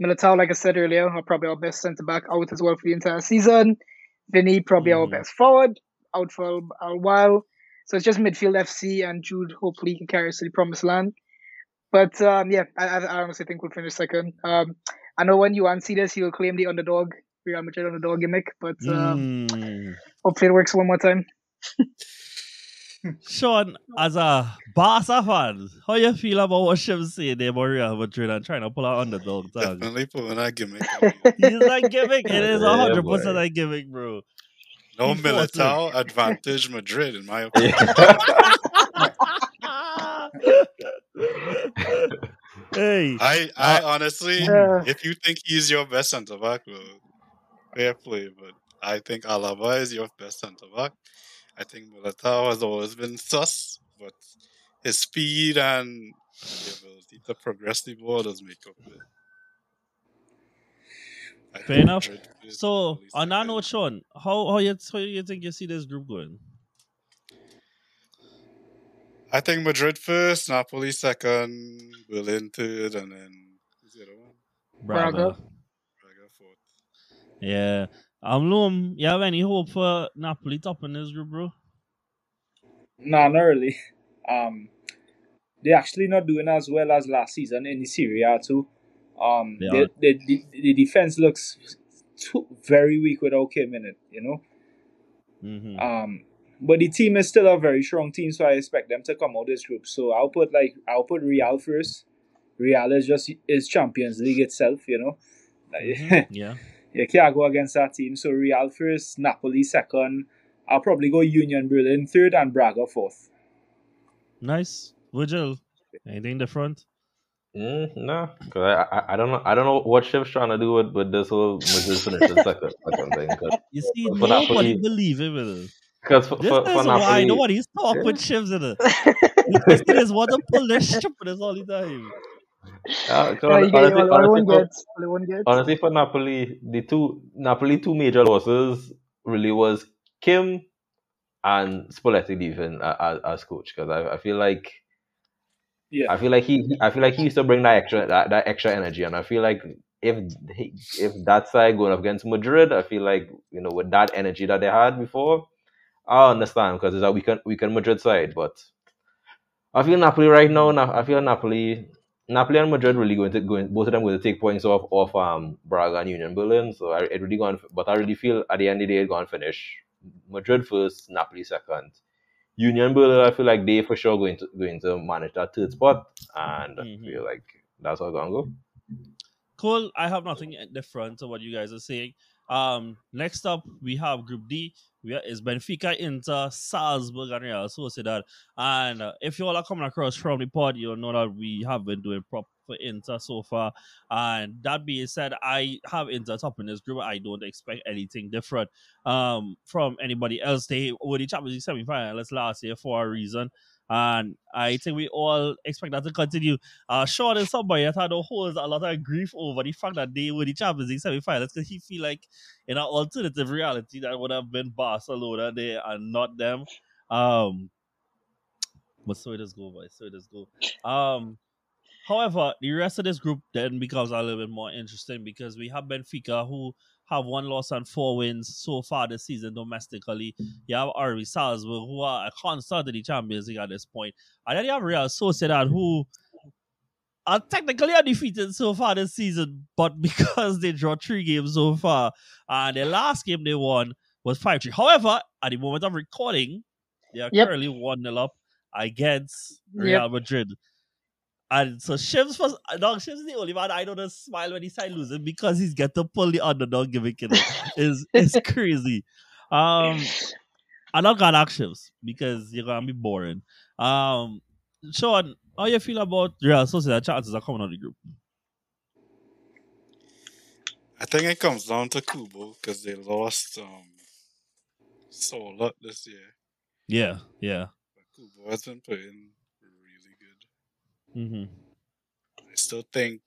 Speaker 7: Militao, like I said earlier, are probably our best centre back out as well for the entire season. Vinny, probably our
Speaker 4: Mhm.
Speaker 7: best forward, out for a, a while. So it's just midfield FC and Jude. Hopefully, can carry us to the promised land. But um, yeah, I, I, I honestly think we'll finish second. Um, I know when you see this, you'll claim the underdog, Real Madrid underdog gimmick. But um,
Speaker 4: Mm.
Speaker 7: hopefully, it works one more time.
Speaker 4: Sean, as a Barca fan, how you feel about what Chefs saying there about Real Madrid and trying to pull out underdog tag?
Speaker 8: Definitely pulling that gimmick.
Speaker 4: It's a gimmick. It is
Speaker 5: Yeah,
Speaker 4: hundred percent
Speaker 5: boy.
Speaker 4: a gimmick, bro.
Speaker 8: No
Speaker 4: He.
Speaker 8: Militao advantage Madrid, in my opinion.
Speaker 4: hey,
Speaker 8: I, I uh, honestly,
Speaker 7: Yeah.
Speaker 8: if you think he's your best centre back, well, fair play. But I think Alaba is your best centre back. I think Militao has always been sus, but his speed and the ability to progress the ball does make up for it. I
Speaker 4: Fair enough. So
Speaker 8: probably
Speaker 4: on that note, Sean, how how you how you think you see this group going?
Speaker 8: I think Madrid first, Napoli second, Berlin third, and then who's the other one?
Speaker 7: Braga.
Speaker 8: Braga fourth.
Speaker 4: Yeah. Um, Loom, you have any hope for Napoli topping this group, bro?
Speaker 6: Nah, not really. Um, they're actually not doing as well as last season in the Serie A too. Um, the, the, the, the defense looks too, very weak without Kim in it, you know.
Speaker 4: Mm-hmm.
Speaker 6: Um, but the team is still a very strong team, so I expect them to come out this group. So I'll put like I'll put Real first, Real is just is Champions League itself, you know.
Speaker 4: Mhm, Yeah.
Speaker 6: you can't go against that team. So Real first, Napoli second. I'll probably go Union Berlin third and Braga fourth.
Speaker 4: Nice. Virgil, anything different?
Speaker 5: Mm, no, because I, I I don't know I don't know what Shiv's trying to do with, with this whole Madrid finish the second second thing.
Speaker 4: You see,
Speaker 5: for
Speaker 4: nobody
Speaker 5: Napoli,
Speaker 4: believe him in it.
Speaker 5: because for,
Speaker 4: This
Speaker 5: for,
Speaker 4: is
Speaker 5: for
Speaker 4: why
Speaker 5: Napoli,
Speaker 4: nobody's talk
Speaker 5: yeah.
Speaker 4: with shivs in it. Because they just want to pull their stupidness all the time.
Speaker 5: Uh, 'cause
Speaker 7: Yeah, you get
Speaker 5: honestly,
Speaker 7: all, all
Speaker 5: honestly, for,
Speaker 7: gets. All one gets.
Speaker 5: honestly, for Napoli, the two Napoli two major losses really was Kim and Spalletti leaving as, as coach. Because I, I feel like
Speaker 6: Yeah.
Speaker 5: I feel like he I feel like he used to bring that extra that, that extra energy, and I feel like if if that side going up against Madrid, I feel like you know with that energy that they had before, I understand because it's a weekend weekend Madrid side, but I feel Napoli right now. I feel Napoli, Napoli and Madrid really going to going both of them going to take points off off um Braga and Union Berlin. So I it really gone, but I really feel at the end of the day, it's going to finish Madrid first, Napoli second. Union Berlin, I feel like they for sure going to going to manage that third spot, and I
Speaker 4: Mhm.
Speaker 5: feel like that's how it's gonna go.
Speaker 4: Cool. I have nothing different to what you guys are saying. Um, next up we have Group D. We are, is Benfica, Inter, Salzburg, and Real Sociedad. And uh, if you all are coming across from the pod, you'll know that we have been doing prop for Inter so far. And that being said, I have Inter top in this group. I don't expect anything different um, from anybody else. They were the Champions League semi-finalists last year for a reason. And I think we all expect that to continue. Uh, Sean is somebody that had a holds a lot of grief over the fact that they were the Champions League semi-finals because he feel like in an alternative reality that would have been Barcelona there and not them. Um, but so it is go, boy. So it is go. Um, however, the rest of this group then becomes a little bit more interesting because we have Benfica who have one loss and four wins so far this season domestically. You have RB Salzburg who are a constant in the Champions League at this point. And then you have Real Sociedad who are technically undefeated so far this season, but because they draw three games so far, and the last game they won was 5 3. However, at the moment of recording, they are
Speaker 7: Yep.
Speaker 4: currently 1 0 up against
Speaker 7: Yep.
Speaker 4: Real Madrid. And so Shiv's was dog Shiv's the only man I know to smile when he side losing because he's get to pull the underdog gimmick in it. Is it's crazy. Um, I'm not gonna ask Shivs because you're gonna be boring. Um, Sean, how you feel about Real Sociedad chances are coming out of the group?
Speaker 8: I think it comes down to Kubo because they lost um so a lot this year.
Speaker 4: Yeah, yeah.
Speaker 8: But Kubo has been playing really good.
Speaker 4: Mm-hmm.
Speaker 8: I still think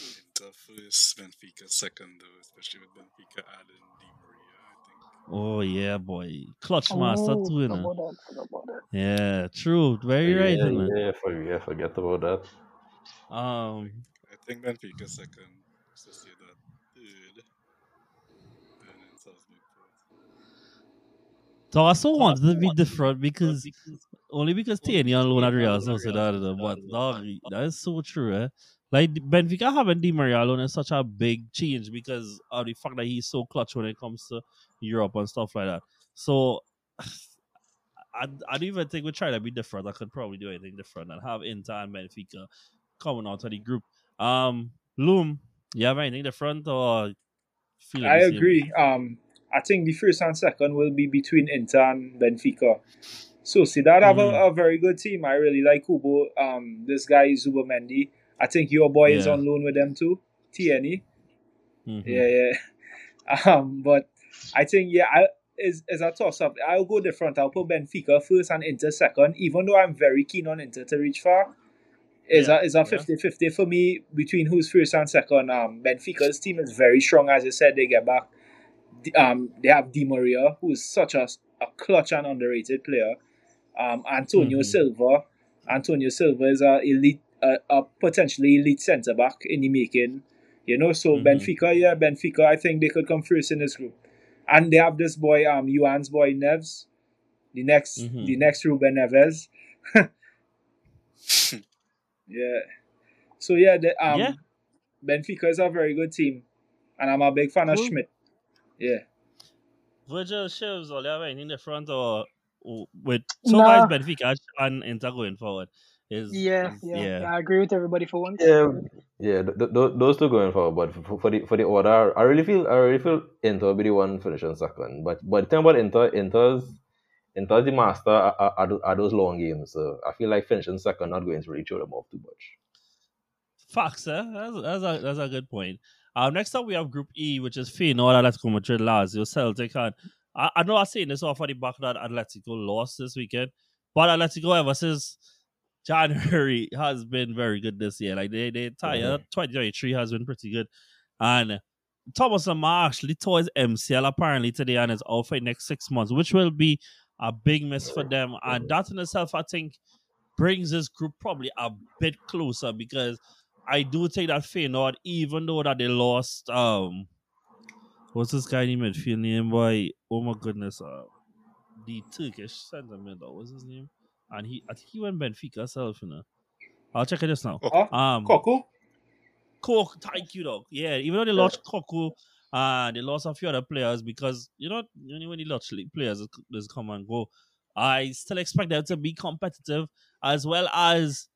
Speaker 8: Inter first, Benfica second though, especially with Benfica adding Di Maria, I think.
Speaker 4: Oh yeah, boy, clutch master
Speaker 7: Oh,
Speaker 4: too, you
Speaker 7: about that, about.
Speaker 4: Yeah, true. Very right,
Speaker 5: yeah,
Speaker 4: man.
Speaker 5: yeah, for, yeah, forget about that.
Speaker 4: Um,
Speaker 8: I think Benfica second, Sociedad third, and then Salzburg fourth.
Speaker 4: so I also wanted to be different because only because Tierney on loan at Real Sociedad, but dog, that is so true, eh? Like Benfica having Di Maria alone is such a big change because of the fact that he's so clutch when it comes to Europe and stuff like that. So I, I don't even think we try to be different. I could probably do anything different and have Inter and Benfica coming out of the group. Um, Loom, you have anything different or feel
Speaker 6: I agree. Um, I think the first and second will be between Inter and Benfica. Sociedad have
Speaker 4: Mhm.
Speaker 6: a, a very good team. I really like Kubo. Um, this guy is Zubimendi. I think your boy is on loan with them too. Tierney.
Speaker 4: Mhm.
Speaker 6: Yeah, yeah. Um, but I think yeah, I is is a toss up. I'll go different. I'll put Benfica first and Inter second. Even though I'm very keen on Inter to reach far, is
Speaker 4: Yeah,
Speaker 6: a is a
Speaker 4: yeah.
Speaker 6: 50-50 for me between who's first and second. Um, Benfica's team is very strong, as you said. They get back. Um, they have Di Maria, who is such a, a clutch and underrated player. Um, Antonio
Speaker 4: Mhm.
Speaker 6: Silva. Antonio Silva is a elite, a, a potentially elite centre back in the making. You know, so
Speaker 4: Mhm.
Speaker 6: Benfica, yeah, Benfica. I think they could come first in this group, and they have this boy, um, Juan's boy Neves, the next,
Speaker 4: Mhm.
Speaker 6: the next Ruben Neves. yeah. So yeah, the, um,
Speaker 4: Yeah.
Speaker 6: Benfica is a very good team, and I'm a big fan of. Schmidt. Yeah.
Speaker 4: Virgil Shivs, or have anything different or, or with so
Speaker 7: Nah.
Speaker 4: far Benfica and Inter going forward. is
Speaker 7: Yeah,
Speaker 4: is-
Speaker 7: yeah, yeah. I agree with everybody for once.
Speaker 5: Yeah, yeah. Th- th- th- those two going forward, but for, for the for the order, I really feel I really feel Inter will be the one finishing second. But but the thing about Inter, Inter's Inter's the master are, are, are those long games. So I feel like finishing second not going to really throw them off too much.
Speaker 4: Facts, eh? That's, that's, a, that's a good point. Um, next up, we have Group E, which is Feyenoord, Atletico Madrid, Lazio, Celtic. And I, I know I'm saying this off of the back that Atletico lost this weekend, but Atletico ever since January has been very good this year. Like, they, they entire 2023 has been pretty good. And Thomas Lemar actually tore his MCL apparently today and is out for the next six months, which will be a big miss for them. And that in itself, I think, brings this group probably a bit closer because I do think that Feyenoord, even though that they lost, um, what's this guy in midfield name? Boy, oh my goodness, uh, the Turkish center mid, what's his name? And he, I think he went Benfica self, you know. I'll check it just now.
Speaker 6: Huh?
Speaker 4: Um,
Speaker 6: Coco?
Speaker 4: Cook, thank you, dog. Yeah, even though they lost Koku, uh, they lost a few other players because you know when you lost players, just come and go. I still expect them to be competitive as well as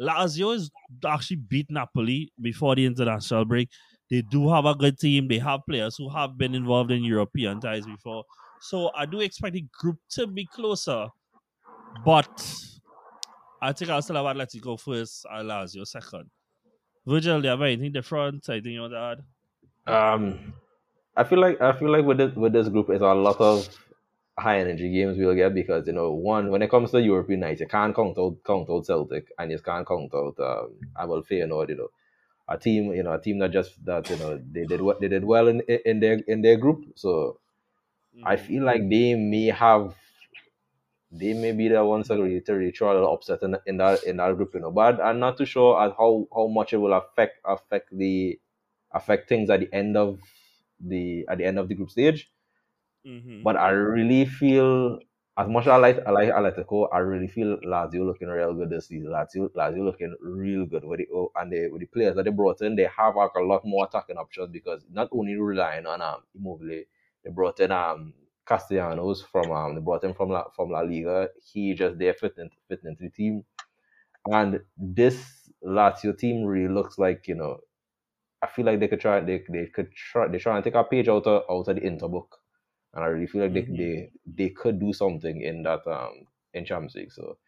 Speaker 4: Lazio is actually beat Napoli before the international break. They do have a good team. They have players who have been involved in European ties before. So I do expect the group to be closer. But I think I'll still have Atletico first and Lazio second. Virgil, do you have anything different? Anything you want to add?
Speaker 5: Um, I feel like I feel like with this with this group, it's a lot of high energy games we'll get because you know one when it comes to European nights, you can't count out count out Celtic and you can't count out um I Abel Feyenoord, you know, a team you know a team that just that you know they did what they did well in in their in their group. So I feel like they may have they may be the ones that really to really a little upset in, in that in that group, you know. But I'm not too sure at how how much it will affect affect the affect things at the end of the at the end of the group stage.
Speaker 4: Mm-hmm.
Speaker 5: But I really feel as much as I like I like Atletico, I really feel Lazio looking real good this season. Lazio Lazio looking real good with the oh, and they, with the players that they brought in, they have like a lot more attacking options because not only relying on um Immobile, they brought in um Castellanos from um they brought him from La, from La Liga. He just there fitting fitting into the team. And this Lazio team really looks like, you know, I feel like they could try they they could try they try and take a page out of out of the Inter book. And I really feel like
Speaker 4: Mhm.
Speaker 5: they, they they could do something in that um in Champions League. So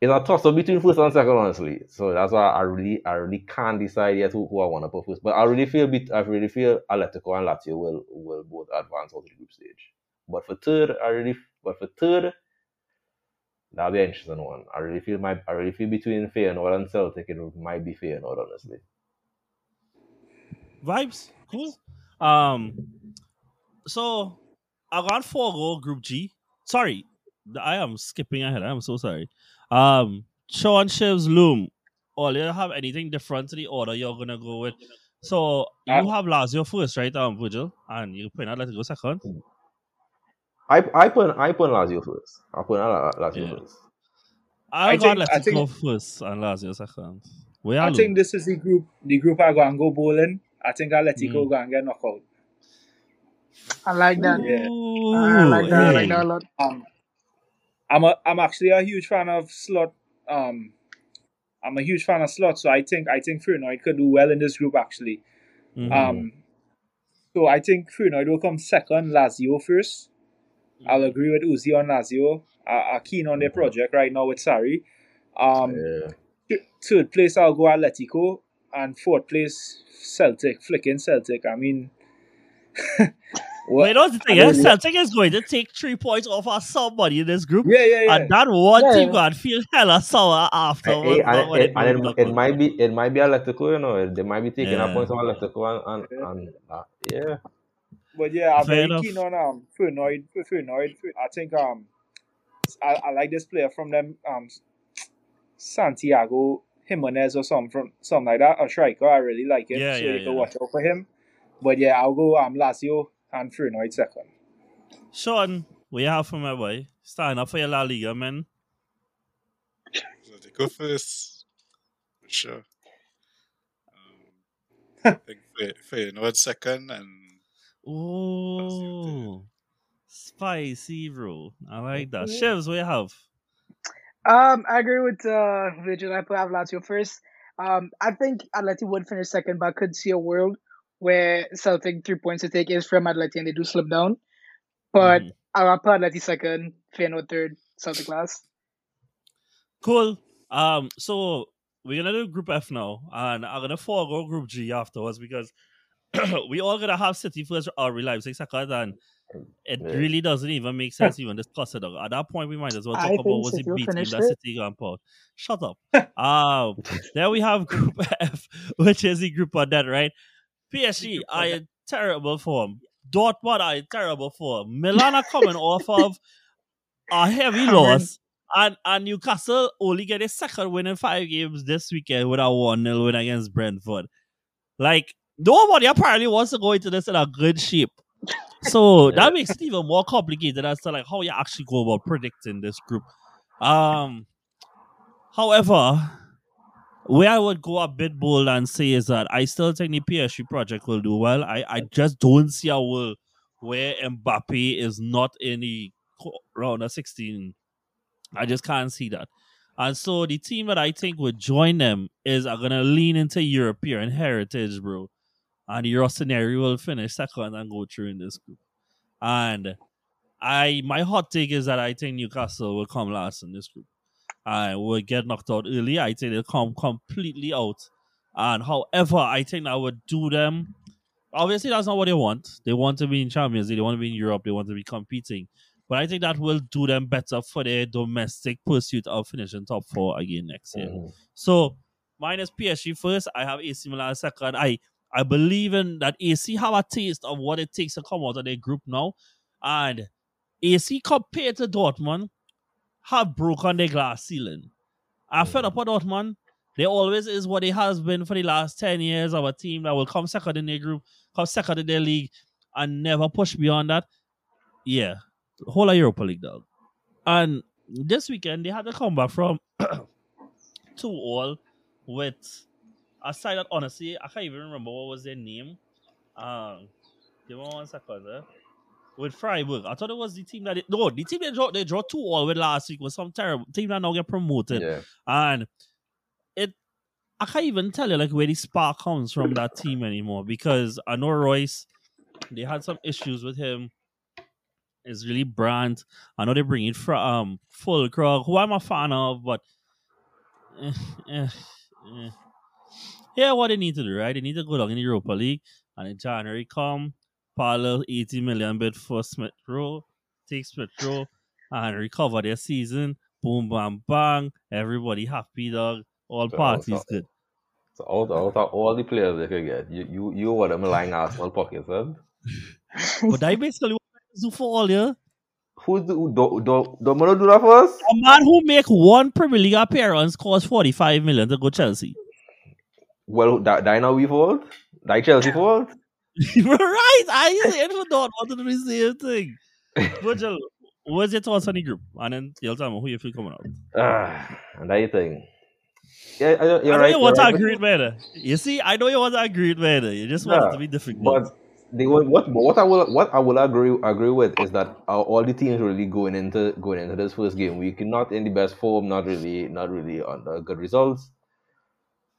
Speaker 5: it's a toss up between first and second, honestly. So that's why I really I really can't decide yet who, who I want to put first. But I really feel bit I really feel Atletico and Lazio will will both advance out of the group stage. But for third, I really but for third, that'll be an interesting one. I really feel my I really feel between Feyenoord and Celtic it might be Feyenoord, honestly.
Speaker 4: Vibes, cool. Um, so I got four goal Group G. Sorry, I am skipping ahead. I am so sorry. Um, Sean Shiv's Loom. Or you have anything different to the order you're gonna go with? So you
Speaker 6: Uh,
Speaker 4: have Lazio first, right? Um, Virgil, and you put Atletico second.
Speaker 5: I I put I put Lazio first. I put La- Lazio
Speaker 4: Yeah.
Speaker 5: first.
Speaker 4: I,
Speaker 6: I
Speaker 4: got
Speaker 6: think- I
Speaker 4: Atletico
Speaker 6: think-
Speaker 4: first and Lazio second. Where
Speaker 6: I
Speaker 4: are
Speaker 6: think this is the group the group I go and go bowling. I think Atletico
Speaker 4: Mm.
Speaker 6: go and get knocked out.
Speaker 7: I like that.
Speaker 6: Yeah.
Speaker 7: I like that. I like that a lot.
Speaker 6: Um, I'm a I'm actually a huge fan of Slot. Um, I'm a huge fan of Slot, so I think I think Feyenoord could do well in this group actually.
Speaker 4: Mhm.
Speaker 6: Um, so I think Feyenoord will come second, Lazio first. I'll agree with Uzi on Lazio. I, I'm keen on their project right now with Sarri. Um,
Speaker 5: Yeah.
Speaker 6: third place I'll go Atletico, and fourth place Celtic. Flicking Celtic. I mean,
Speaker 4: Wait,
Speaker 6: what?
Speaker 4: that's the thing.
Speaker 6: I don't-
Speaker 4: Celtic is going to take three points off of somebody in this group.
Speaker 6: Yeah, yeah, yeah.
Speaker 4: And that one
Speaker 7: Yeah,
Speaker 4: team
Speaker 7: yeah.
Speaker 4: gonna feel hella sour
Speaker 5: Hey,
Speaker 4: afterwards.
Speaker 5: and,
Speaker 4: not
Speaker 5: it,
Speaker 4: they
Speaker 5: and it, it might be it might be Atletico, you know. They might be taking
Speaker 4: Yeah.
Speaker 5: up points on Atletico and and, and uh, yeah.
Speaker 6: But yeah, I'm
Speaker 4: Fair
Speaker 6: very
Speaker 4: enough.
Speaker 6: keen on um Feyenoord. Feyenoord. I think um I, I like this player from them um Santiago Giménez or something from something like that. A striker. I really like him.
Speaker 4: Yeah,
Speaker 6: so
Speaker 4: yeah,
Speaker 6: you
Speaker 4: yeah.
Speaker 6: can watch out for him. But yeah, I'll go um Lazio and Feyenoord second.
Speaker 4: Sean, what you have for my boy? Starting up for your La Liga, man.
Speaker 8: So they go first, for sure. Um, I think Fey- Feyenoord second, and
Speaker 4: Oh, spicy, bro. I like that. Shivs, what you have?
Speaker 7: Um, I agree with uh, Virgil. I put have Lazio first. Um, I think Atleti would finish second, but I could see a world where Celtic three points to take is from Atleti and they do slip down. But. I'll put Atleti second, Feyenoord third, Celtic last.
Speaker 4: Cool. Um, so we're gonna do Group F now, and I'm gonna forego Group G afterwards because we all gonna have City first or real Leipzig second, and it
Speaker 5: Yeah.
Speaker 4: really doesn't even make sense even discuss it. At that point, we might as well talk
Speaker 7: I
Speaker 4: about
Speaker 7: think
Speaker 4: was it
Speaker 7: City will
Speaker 4: beat team that
Speaker 7: it.
Speaker 4: City Grandpa. Shut up. um, then we have Group F, which is the group on that, right? PSG are in terrible form. Dortmund are in terrible form. Milan are coming off of a heavy loss. And, and Newcastle only get a second win in five games this weekend with a 1 0 win against Brentford. Like, nobody apparently wants to go into this in a good shape. So that makes it even more complicated as to like how you actually go about predicting this group. Um however, where I would go a bit bold and say is that I still think the PSG project will do well. I, I just don't see a world where Mbappe is not in the round of 16. I just can't see that. And so the team that I think would join them is are gonna lean into European heritage, bro. And the Rossoneri will finish second and go through in this group. And I my hot take is that I think Newcastle will come last in this group. I will get knocked out early. I think they'll come completely out. And however, I think that would do them. Obviously, that's not what they want. They want to be in Champions League. They want to be in Europe. They want to be competing. But I think that will do them better for their domestic pursuit of finishing top four again next year.
Speaker 5: Mhm.
Speaker 4: So minus PSG first, I have AC Milan second. I I believe in that AC have a taste of what it takes to come out of their group now, and AC compared to Dortmund have broken their glass ceiling. I fed up with Dortmund. They always is what it has been for the last ten years of a team that will come second in their group, come second in their league, and never push beyond that. Yeah, whole of Europa League dog. And this weekend they had to come back from two all with a side that honestly I can't even remember what was their name. Um, give me one second. Eh? With Freiburg, I thought it was the team that no, the team they draw they draw two all with last week was some terrible team that now get promoted,
Speaker 5: Yeah.
Speaker 4: and it I can't even tell you like where the spark comes from that team anymore because I know Reus they had some issues with him. It's really brand. I know they bring in from um Füllkrug, who I'm a fan of, but eh, eh, eh. yeah, what they need to do, right? They need to go down in the Europa League and in January come, parallel 80 million bid for Smith Rowe, take Smith Rowe and recover their season. Boom, bam, bang. Everybody happy, dog. All
Speaker 5: So,
Speaker 4: parties
Speaker 5: so-
Speaker 4: good.
Speaker 5: So out, out of all the players they could get, you you you were them lying Arsenal pockets, huh?
Speaker 4: But that basically what I do for all, yeah.
Speaker 5: Who's the who, do, do, do, do, that first?
Speaker 4: A man who make one Premier League appearance costs 45 million to go Chelsea.
Speaker 5: Well, that that now we fault. That Chelsea fault.
Speaker 4: right, I say it for not wanting to do the same thing. Virgil, what's your thoughts on the group? And then tell me who you feel coming out.
Speaker 5: Ah, and that you think. Yeah, I, you're
Speaker 4: I know
Speaker 5: right.
Speaker 4: you want to
Speaker 5: right,
Speaker 4: agree with You see, I know you want to agree with. You just want it
Speaker 5: Yeah,
Speaker 4: to be difficult.
Speaker 5: But the what what I will what I will agree agree with is that uh, all the teams really going into going into this first game we not in the best form, not really not really on the good results.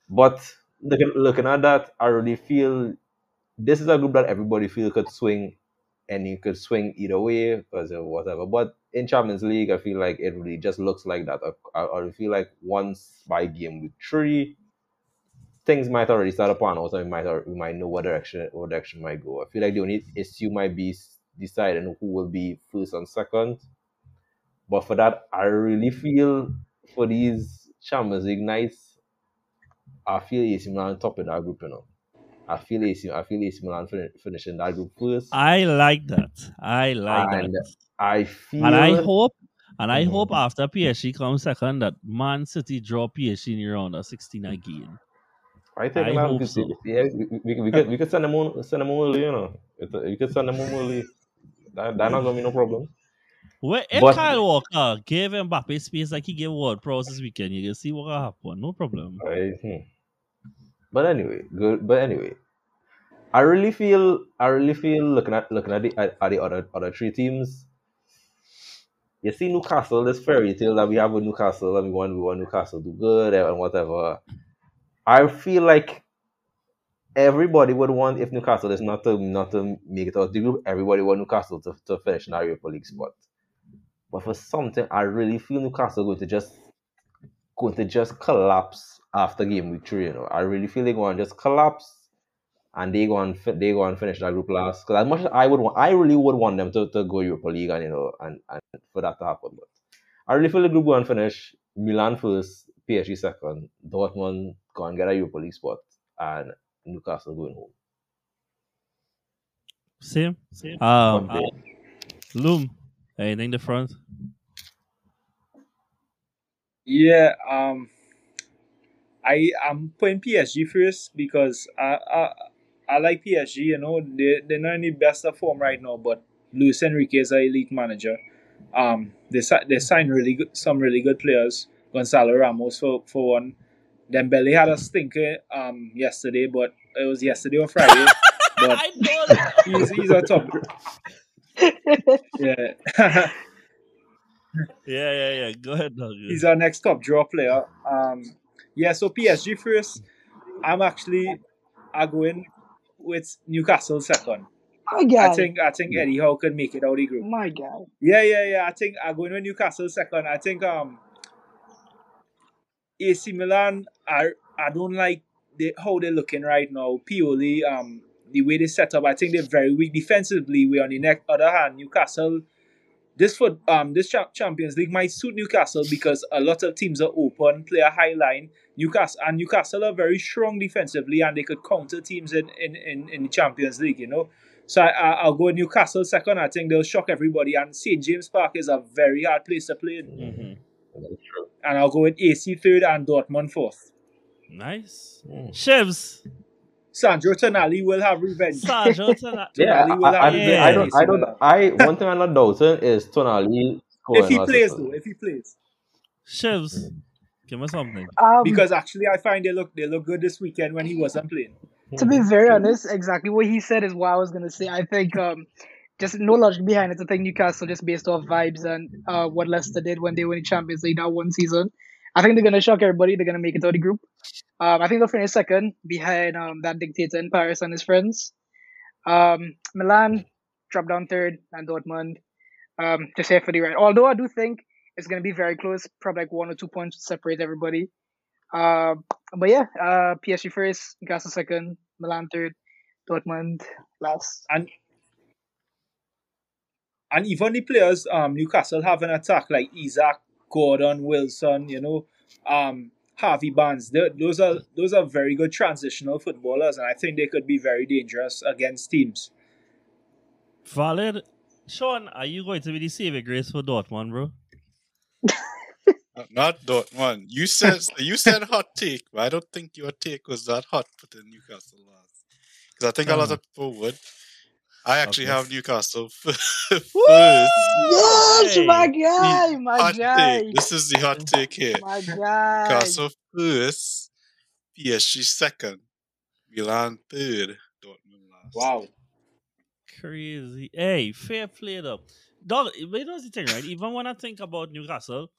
Speaker 5: But looking looking at that, I really feel this is a group that everybody feel could swing and you could swing either way because whatever. But in Champions League, I feel like it really just looks like that. I, I, I feel like once by game with three, things might already start upon and we might we might know what direction what direction might go. I feel like the only issue might be deciding who will be first and second. But for that, I really feel for these Champions League nights, I feel AC Milan top in our group. You know, I feel AC I feel AC Milan fin- finishing that group first,
Speaker 4: I like that. I like
Speaker 5: and
Speaker 4: that.
Speaker 5: I feel
Speaker 4: And I hope, and I
Speaker 5: Mhm.
Speaker 4: hope after PSG comes second, that Man City draw PSG in round of 16 again.
Speaker 5: I think
Speaker 4: I
Speaker 5: man, we could,
Speaker 4: so.
Speaker 5: yeah, we, we, we could we could send them on send them early, you know. We could send them early. That that not gonna be no problem.
Speaker 4: Well, if
Speaker 5: But-
Speaker 4: Kyle Walker gave Mbappe space like he gave Ward Prowse this weekend, you can see what will happen. No problem.
Speaker 5: I, hmm. But anyway, good. But anyway, I really feel I really feel looking at looking at the at, the other other three teams. you see Newcastle, this fairy tale that we have with Newcastle, and we want we want Newcastle to do good and whatever. I feel like everybody would want if Newcastle is not to not to make it out the group, everybody want Newcastle to, to finish in a Europa League spot. But for something, I really feel Newcastle going to just going to just collapse after game week three. You know, I really feel they're going to just collapse, and they go and fi- they go and finish that group last. Because as much as I would want, I really would want them to, to go Europa League and you know and, and for that to happen. But I really feel the group go and finish Milan first, PSG second, Dortmund go and get a Europa League spot, and Newcastle going home.
Speaker 4: Same. Same. Um,
Speaker 5: One day.
Speaker 4: Loom. Anything different?
Speaker 6: Yeah, um, I am putting PSG first because I, I I like PSG. You know, they they're not in the best of form right now, but Luis Enrique is an elite manager. Um, they si- they signed really good some really good players. Gonçalo Ramos for for one. Dembele had a stinker um yesterday, but it was yesterday or Friday. but
Speaker 4: I know.
Speaker 6: he's he's a top. Yeah.
Speaker 4: yeah, yeah, yeah. Go ahead, Doug.
Speaker 6: He's our next top draw player. Um, yeah, so PSG first. I'm actually I going with Newcastle second.
Speaker 7: My guy.
Speaker 6: I think I think Eddie Howe can make it out of the group.
Speaker 7: My guy.
Speaker 6: Yeah, yeah, yeah. I think I'm going with Newcastle second. I think um AC Milan I I don't like the, how they're looking right now. Pioli, um the way they set up, I think they're very weak defensively. We on the next other hand, Newcastle this for um this cha- Champions League might suit Newcastle because a lot of teams are open, play a high line. Newcastle and Newcastle are very strong defensively, and they could counter teams in in, in, in the Champions League. You know, so I, I I'll go Newcastle second. I think they'll shock everybody. And St James Park is a very hard place to play, in.
Speaker 4: Mhm.
Speaker 6: And I'll go with AC third and Dortmund fourth.
Speaker 4: Nice.
Speaker 5: Mm.
Speaker 4: Shivs.
Speaker 6: Sandro Tonali will have revenge.
Speaker 4: Sergio Tonali.
Speaker 5: Yeah,
Speaker 6: Tonali
Speaker 5: I,
Speaker 6: will
Speaker 5: I, I,
Speaker 6: have
Speaker 4: Yeah.
Speaker 5: I don't, I don't, I one thing I'm not doubting is Tonali scoring
Speaker 6: if he plays
Speaker 5: assisting.
Speaker 6: though, if he plays,
Speaker 4: Shivs. Give me something.
Speaker 7: Um,
Speaker 6: because actually I find they look they look good this weekend when he wasn't playing.
Speaker 7: to be very honest, exactly what he said is what I was gonna say. I think um, just no logic behind it. I think Newcastle just based off vibes and uh, what Leicester did when they won the Champions League that one season. I think they're gonna shock everybody. They're gonna make it out of the group. Um, I think they'll finish second behind um, that dictator in Paris and his friends. Um, Milan drop down third and Dortmund um, just for the right. Although I do think it's gonna be very close, probably like one or two points to separate everybody. Uh, but yeah, uh, PSG first, Newcastle second, Milan third, Dortmund last.
Speaker 6: and and even the players um Newcastle have an attack like Isak, Gordon, Wilson, you know, um Harvey Barnes. They're- Those are those are very good transitional footballers, and I think they could be very dangerous against teams.
Speaker 4: Valid. Sean, are you going to be the saving grace for Dortmund, bro?
Speaker 8: Not- Not Dortmund. You said you said hot take, but I don't think your take was that hot for the Newcastle last. Because I think a lot of people would. I actually
Speaker 4: Okay.
Speaker 8: have Newcastle first.
Speaker 7: Yes,
Speaker 4: Hey.
Speaker 7: my guy, my
Speaker 8: hot
Speaker 7: guy,
Speaker 8: take. This is the hot take here.
Speaker 7: my guy.
Speaker 8: Newcastle first, PSG second, Milan third, Dortmund last.
Speaker 6: Wow.
Speaker 4: Crazy. Hey, fair play though. Dog, but you know the thing, right? Even when I think about Newcastle,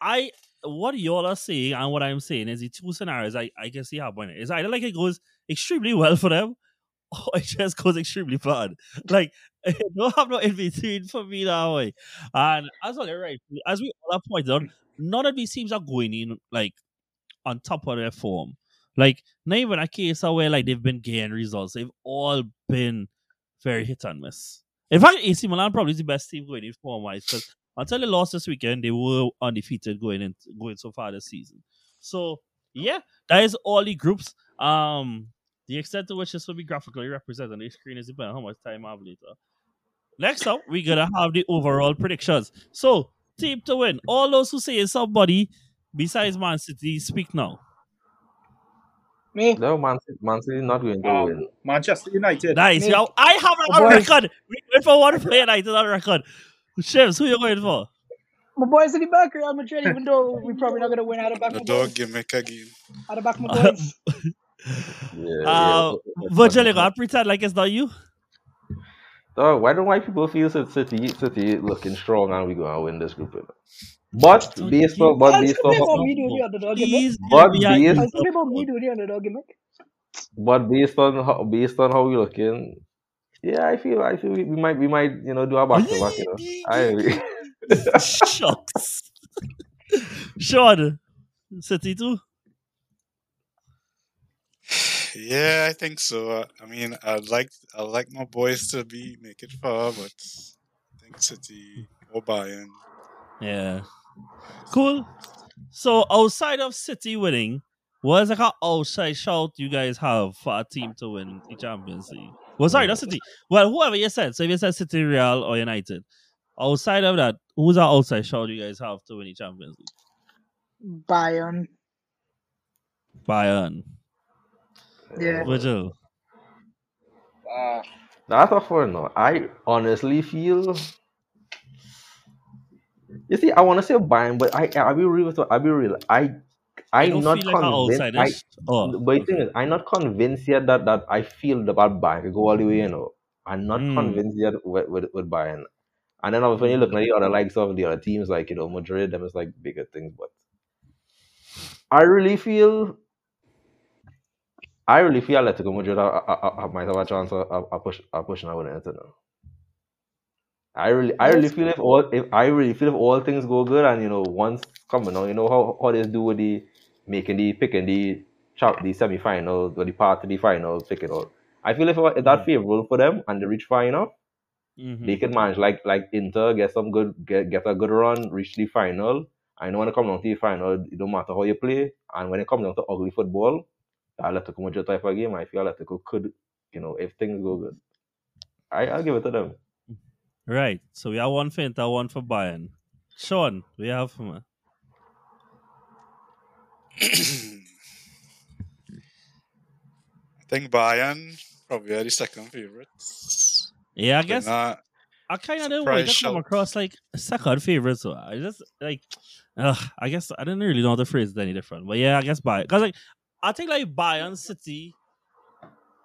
Speaker 4: I what y'all are saying and what I'm saying is the two scenarios I, I can see happening. It's either like it goes extremely well for them or it just goes extremely bad. Like it don't have no in between for me that way. And as well, right. As we all have pointed out, none of these teams are going in like on top of their form. Like not even a case where like they've been getting results. They've all been very hit and miss. In fact, AC Milan probably is the best team going in form wise because until they lost this weekend, they were undefeated going in going so far this season. So yeah, that is all the groups. Um, the extent to which this will be graphically represented on the screen is depending on how much time I have later. Next up, we're gonna have the overall predictions. So, team to win. All those who say somebody besides Man City, speak now.
Speaker 7: Me,
Speaker 5: No, Man City, Man City not going to
Speaker 6: Um,
Speaker 5: win.
Speaker 6: Manchester United.
Speaker 4: Nice.
Speaker 7: Me.
Speaker 4: Yo, I have it
Speaker 7: Oh,
Speaker 4: on record. We went for one player United on record. Shivs, who you going for?
Speaker 7: my boys in the back, Real Madrid. Even though we're probably not gonna win, out of back
Speaker 8: The
Speaker 7: my
Speaker 8: dog
Speaker 7: boys.
Speaker 8: gimmick again.
Speaker 7: Out of back my boys.
Speaker 5: Yeah,
Speaker 4: Uh,
Speaker 5: yeah.
Speaker 4: Virgil, you gotta pretend like it's not you.
Speaker 5: Dog, why don't white people feel so City City looking strong and we gonna win this group? you know? But based on but based
Speaker 7: still play about
Speaker 5: on
Speaker 7: me doing the underdog gimmick.
Speaker 4: Please
Speaker 5: But
Speaker 4: give me a-
Speaker 5: based-
Speaker 7: I'll still play about me doing the underdog gimmick.
Speaker 5: but based on how based on how we looking, yeah, I feel I feel we, we might we might you know do our back to back. You know, I
Speaker 4: Shucks. Sean, City too.
Speaker 8: Yeah, I think so. Uh, I mean, I'd like I'd like my boys to be make it far, but I think City or Bayern.
Speaker 4: Yeah. Cool. So outside of City winning, what is like an outside shout you guys have for a team to win the Champions League? Well, sorry, not City. Well, whoever you said. So if you said City, Real, or United, outside of that, who's our outside shout you guys have to win the Champions League?
Speaker 7: Bayern.
Speaker 4: Bayern.
Speaker 7: Yeah.
Speaker 4: Virgil.
Speaker 6: Uh,
Speaker 5: That's a fun no. I honestly feel. You see, I want to say Bayern, but I I be real with you, I be real. I I'm
Speaker 4: don't
Speaker 5: not
Speaker 4: feel like an
Speaker 5: convinced. I,
Speaker 4: outsider. Oh,
Speaker 5: but the thing is, I'm not convinced yet that, that I feel that Bayern could go all the way. You know, I'm not
Speaker 4: Mm.
Speaker 5: convinced yet with, with with Bayern. And then obviously when you look at the other likes of the other teams, like you know Madrid, them is like bigger things. But I really feel, I really feel Atletico Madrid might have a chance of, of, push of pushing out with Inter now. I really, I really feel if all, if I really feel if all things go good and you know once coming on, you know how how they do with the making the picking the chop the semi final or the part of the final picking all. I feel if, if that favorable for them and they reach far enough,
Speaker 4: mhm.
Speaker 5: they can manage like like Inter get some good get get a good run, reach the final. I know when it comes down to the final, it don't matter how you play, and when it comes down to ugly football, Atletico Madrid type of game, I feel like Atletico could, you know, if things go good, I I'll give it to them.
Speaker 4: Right. So we have one for Inter, one for Bayern. Sean, we have for me.
Speaker 8: I think Bayern probably are the second favorites.
Speaker 4: Yeah, I
Speaker 8: They're
Speaker 4: guess
Speaker 8: not-
Speaker 4: I kind of didn't want to
Speaker 8: Surprise
Speaker 4: come across like a second favorite. So I just like, ugh, I guess I didn't really know the phrase is any different. But yeah, I guess Bayern because like I think like Bayern City,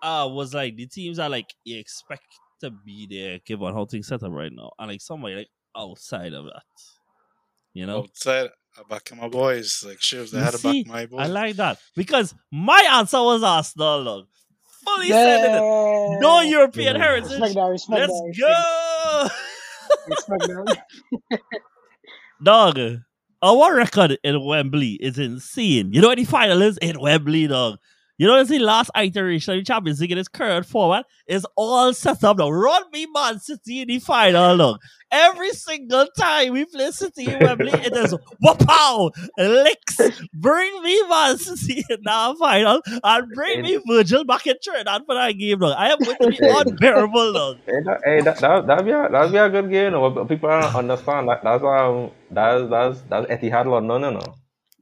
Speaker 4: uh, was like the teams that like you expect to be there given how things set up right now, and like somebody like outside of that, you know.
Speaker 8: outside. I back my boys. Like shit, they
Speaker 4: You
Speaker 8: had to
Speaker 4: see,
Speaker 8: back my boys.
Speaker 4: I like that because my answer was Arsenal. Look, fully said it. No European
Speaker 5: Yeah.
Speaker 4: heritage.
Speaker 7: Respect that, respect
Speaker 4: Let's
Speaker 7: that,
Speaker 4: go.
Speaker 7: Respect that.
Speaker 4: Dog, our record in Wembley is insane. You know the final is in Wembley, dog. You know, the last iteration of the Champions League in its current format is all set up now. Run me Man City in the final, look. Every single time we play City in Wembley, it is wow, licks. Bring me Man City in that final and bring me Virgil back in Trinidad for that game, dog. I am going to be unbearable, dog.
Speaker 5: Hey, that, hey, that, that, that'd be a, that'd be a good game. You know, people don't understand that that's um that's that's that's Etihad London, you know.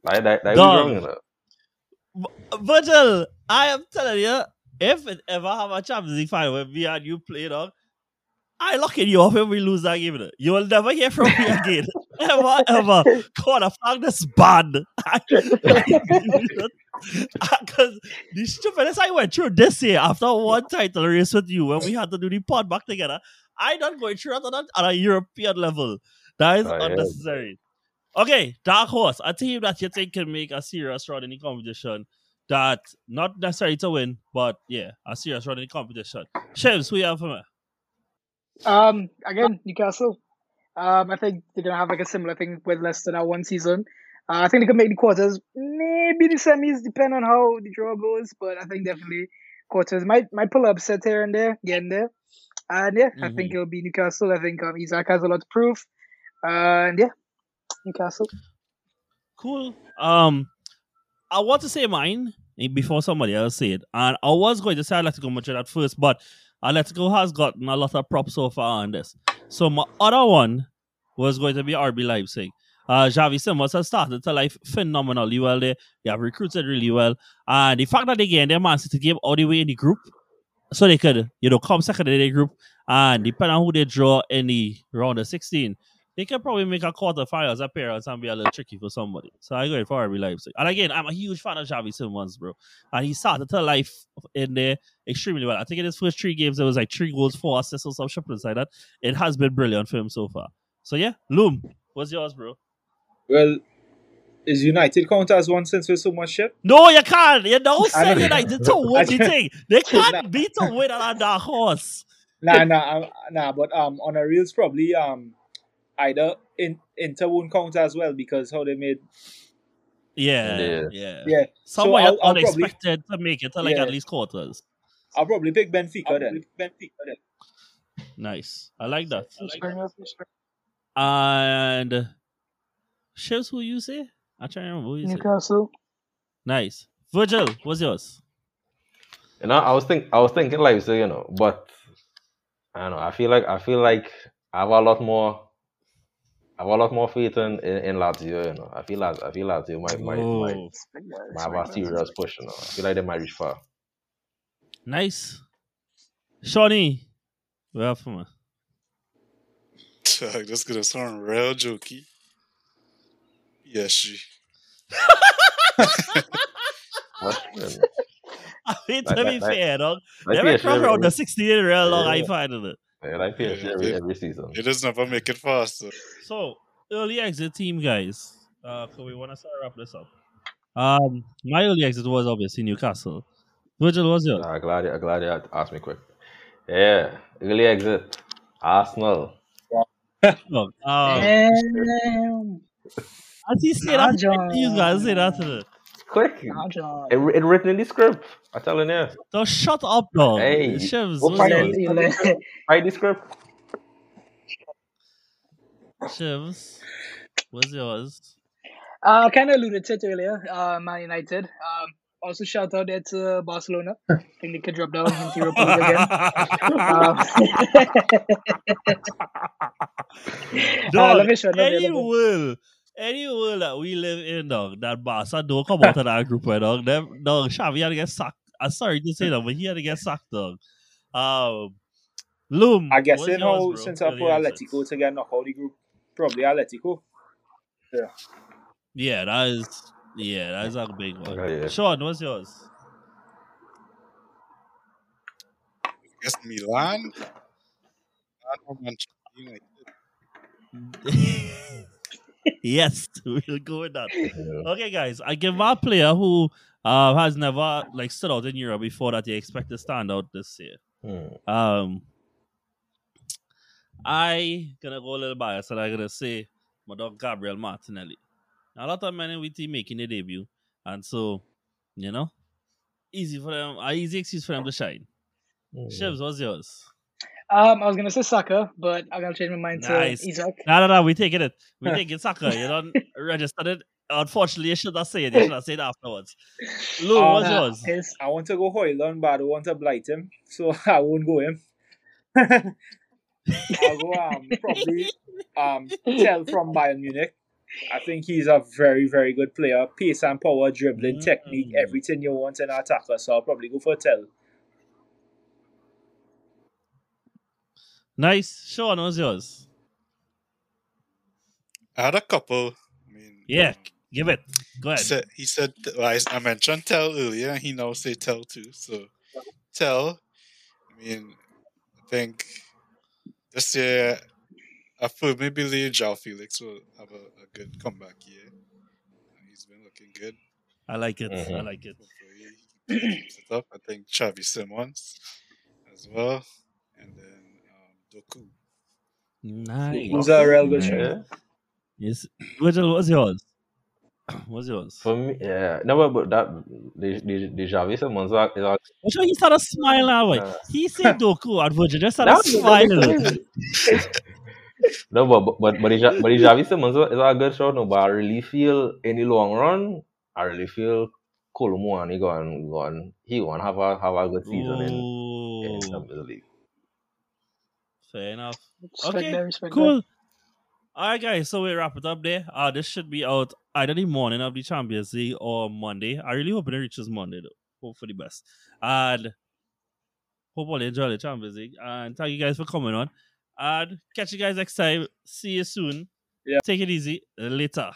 Speaker 5: Like that, that we wrong, you know.
Speaker 4: Virgil, I am telling you, if it ever have a Champions League final where me and you play, dog, I locking you off if we lose that game. You will never hear from me again. ever, ever. Corner flag this band. Because the stupidness I went through this year after one title race with you when we had to do the pod back together, I don't going through that on a, European level. That is
Speaker 5: Oh, yeah.
Speaker 4: unnecessary. Okay, Dark Horse, a team that you think can make a serious run in the competition that not necessarily to win, but yeah, a serious run in the competition. Shevs, who you have for me?
Speaker 7: Um, again, Newcastle. Um, I think they're gonna have like a similar thing with Leicester now one season. Uh, I think they could make the quarters, maybe the semis, depend on how the draw goes. But I think definitely quarters might might pull upset here and there, getting there. And yeah, I think it'll be Newcastle. I think um, Isak has a lot to prove. Uh, and yeah, Newcastle.
Speaker 4: Cool. Um, I want to say mine eh, before somebody else say it, and I was going to say Atletico Madrid at first, but Atletico has gotten a lot of props so far on this. So my other one was going to be RB Leipzig. Uh, Xavi Simons has started to life phenomenally well. They they have recruited really well, and the fact that they get their Man City game all the way in the group, so they could you know come second in the group, and depending on who they draw in the round of sixteen, they can probably make a quarterfinals appearance and be a little tricky for somebody. So I go in for RB Leipzig. And again, I'm a huge fan of Xavi Simons, bro. And he started to life in there extremely well. I think in his first three games, there was like three goals, four assists, or some shit like that. It has been brilliant for him so far. So yeah, Loom, what's yours, bro?
Speaker 6: Well, is United count as one since we're so much shit?
Speaker 4: No, you can't. You don't say
Speaker 6: know.
Speaker 4: United to win the thing. They
Speaker 6: Nah.
Speaker 4: can't beat a winner on that horse.
Speaker 6: Nah, nah, nah. But um, on a reels probably um, either in Inter won't count as well because how they made
Speaker 4: Yeah,
Speaker 5: Yeah.
Speaker 4: yeah.
Speaker 6: yeah. So
Speaker 4: Someone
Speaker 6: I'll, I'll probably
Speaker 4: unexpected to make it to like
Speaker 6: Yeah.
Speaker 4: at least quarters.
Speaker 6: I'll probably pick Benfica then. Benfica then.
Speaker 4: Nice. I like that.
Speaker 7: Fair enough, fair
Speaker 4: And Shivs, who you say? I try to remember who you say.
Speaker 7: Newcastle.
Speaker 4: Nice. Virgil, what's yours?
Speaker 5: You know, I was think I was thinking Leipzig, you know, but I don't know. I feel like I feel like I have a lot more. I have a lot more faith in, in, in Lazio, eh, you know. I feel like I feel Lazio might might, might,
Speaker 4: Oh,
Speaker 5: might have a serious push, you know. I feel like they might reach far.
Speaker 4: nice. Shawnee, where from? me?
Speaker 8: Dog, this gonna sound real jokey. PSG.
Speaker 5: What? You know,
Speaker 4: I mean,
Speaker 5: Like-
Speaker 4: to be
Speaker 5: like- like-
Speaker 4: fair, dog.
Speaker 5: like
Speaker 4: Never
Speaker 5: PSG
Speaker 4: cross
Speaker 5: every-
Speaker 4: around the 16 in real long, I
Speaker 5: Yeah.
Speaker 4: finding it.
Speaker 5: Yeah, like PSG
Speaker 8: Yeah,
Speaker 5: every,
Speaker 8: it-
Speaker 5: every season.
Speaker 8: It just never make it faster.
Speaker 4: So, early exit team, guys. Uh, so we want to start wrap this up. Um, my early exit was obviously Newcastle. Virgil, what's yours?
Speaker 5: Ah, glad you, glad you asked me quick. Yeah, early exit. Arsenal.
Speaker 4: Look, um,
Speaker 7: Damn.
Speaker 4: as he said
Speaker 7: Nah,
Speaker 4: that, you guys say that to the.
Speaker 5: Quick.
Speaker 7: Nah,
Speaker 5: It, it written in the script. I'm telling you.
Speaker 4: So shut up, dog.
Speaker 5: Hey,
Speaker 4: Shivs,
Speaker 5: go
Speaker 4: what's
Speaker 5: find
Speaker 4: yours?
Speaker 5: it. Write the script.
Speaker 4: Shivs, what's yours?
Speaker 7: Uh, I kind of alluded to it earlier. Uh, Man United. Um, also shout out there to Barcelona. I think they could drop down into Europa League again. Um, uh,
Speaker 4: Dog,
Speaker 7: let me show you
Speaker 4: any
Speaker 7: available.
Speaker 4: world, any world that we live in, dog, that Barca don't come out of that group, right, dog. Them, dog, Xavi had to get sacked. I'm sorry to say that, but he had to get sacked, dog. Um, Loom,
Speaker 6: I guess
Speaker 4: what's
Speaker 6: in how
Speaker 4: yours, bro?
Speaker 6: since I
Speaker 4: Early
Speaker 6: put
Speaker 4: exits.
Speaker 6: Atletico to get knocked out the group, probably Atletico.
Speaker 4: Yeah, Yeah, that is, yeah, that is a big one.
Speaker 5: Okay, yeah.
Speaker 4: Sean, what's yours?
Speaker 8: I guess Milan. Milan or Manchester United.
Speaker 4: yes, we'll go with that.
Speaker 5: Yeah.
Speaker 4: Okay, guys, I give my player who uh, has never like stood out in Europe before that they expect to stand out this year.
Speaker 5: Hmm.
Speaker 4: Um, I gonna go a little biased and I'm gonna say my dog Gabriel Martinelli. A lot of men in with team making their debut, and so you know, easy for them, a easy excuse for them to shine.
Speaker 5: Hmm.
Speaker 4: Shivs, what's yours?
Speaker 7: Um, I was gonna say Saka, but I'm gonna change my mind
Speaker 4: Nice.
Speaker 7: to Isak.
Speaker 4: No, no, no, we taking it. We taking Saka. You don't register it. Unfortunately, you should not say it. You should not say it afterwards. Lou,
Speaker 6: Um,
Speaker 4: what's
Speaker 7: Nah,
Speaker 4: yours?
Speaker 7: his-
Speaker 6: I want to go Højlund, but I don't want to blight him, so I won't go him. I'll go um probably um Tel from Bayern Munich. I think he's a very very good player. Pace and power, dribbling, technique,
Speaker 4: Mm.
Speaker 6: everything you want in an attacker. So I'll probably go for Tel.
Speaker 4: Nice. Sean, what's yours?
Speaker 8: I had a couple. I mean,
Speaker 4: Yeah,
Speaker 8: um,
Speaker 4: give it. Go ahead.
Speaker 8: He
Speaker 4: ahead.
Speaker 8: said, he said well, I, I mentioned Tel earlier, and he now say Tel too. So Tel, I mean, I think this year I firmly believe João Félix will have a, a good comeback year. And He's been looking good.
Speaker 4: I like it. I
Speaker 5: Mhm.
Speaker 4: like it.
Speaker 8: Hopefully he keeps it up. I think Xavi Simons as well, and then Doku.
Speaker 4: Nice.
Speaker 6: Who's a real good shot.
Speaker 5: Yeah.
Speaker 4: Yes. Virgil, what's yours? What's yours?
Speaker 5: For me, yeah. No, but, but that the the the Xavi Simons are- is a
Speaker 4: What's why he started smiling now? Wait.
Speaker 5: Uh,
Speaker 4: He said Doku and Virgil just started
Speaker 5: No,
Speaker 4: smiling.
Speaker 5: no, but but but but the, Ja- but the Xavi Simons is a good shot. No, but I really feel in the long run, I really feel Kolomo and he going going he going have a have a good season in in
Speaker 4: Ooh,
Speaker 5: Champions League.
Speaker 4: Fair enough.
Speaker 7: Respect
Speaker 4: Okay,
Speaker 7: that, respect
Speaker 4: Cool. All right, guys. So we wrap it up there. Uh, this should be out either the morning of the Champions League or Monday. I really hope it reaches Monday, though. Hope for the best. And hope all you enjoy the Champions League. And thank you guys for coming on. And catch you guys next time. See you soon.
Speaker 6: Yeah.
Speaker 4: Take it easy. Later.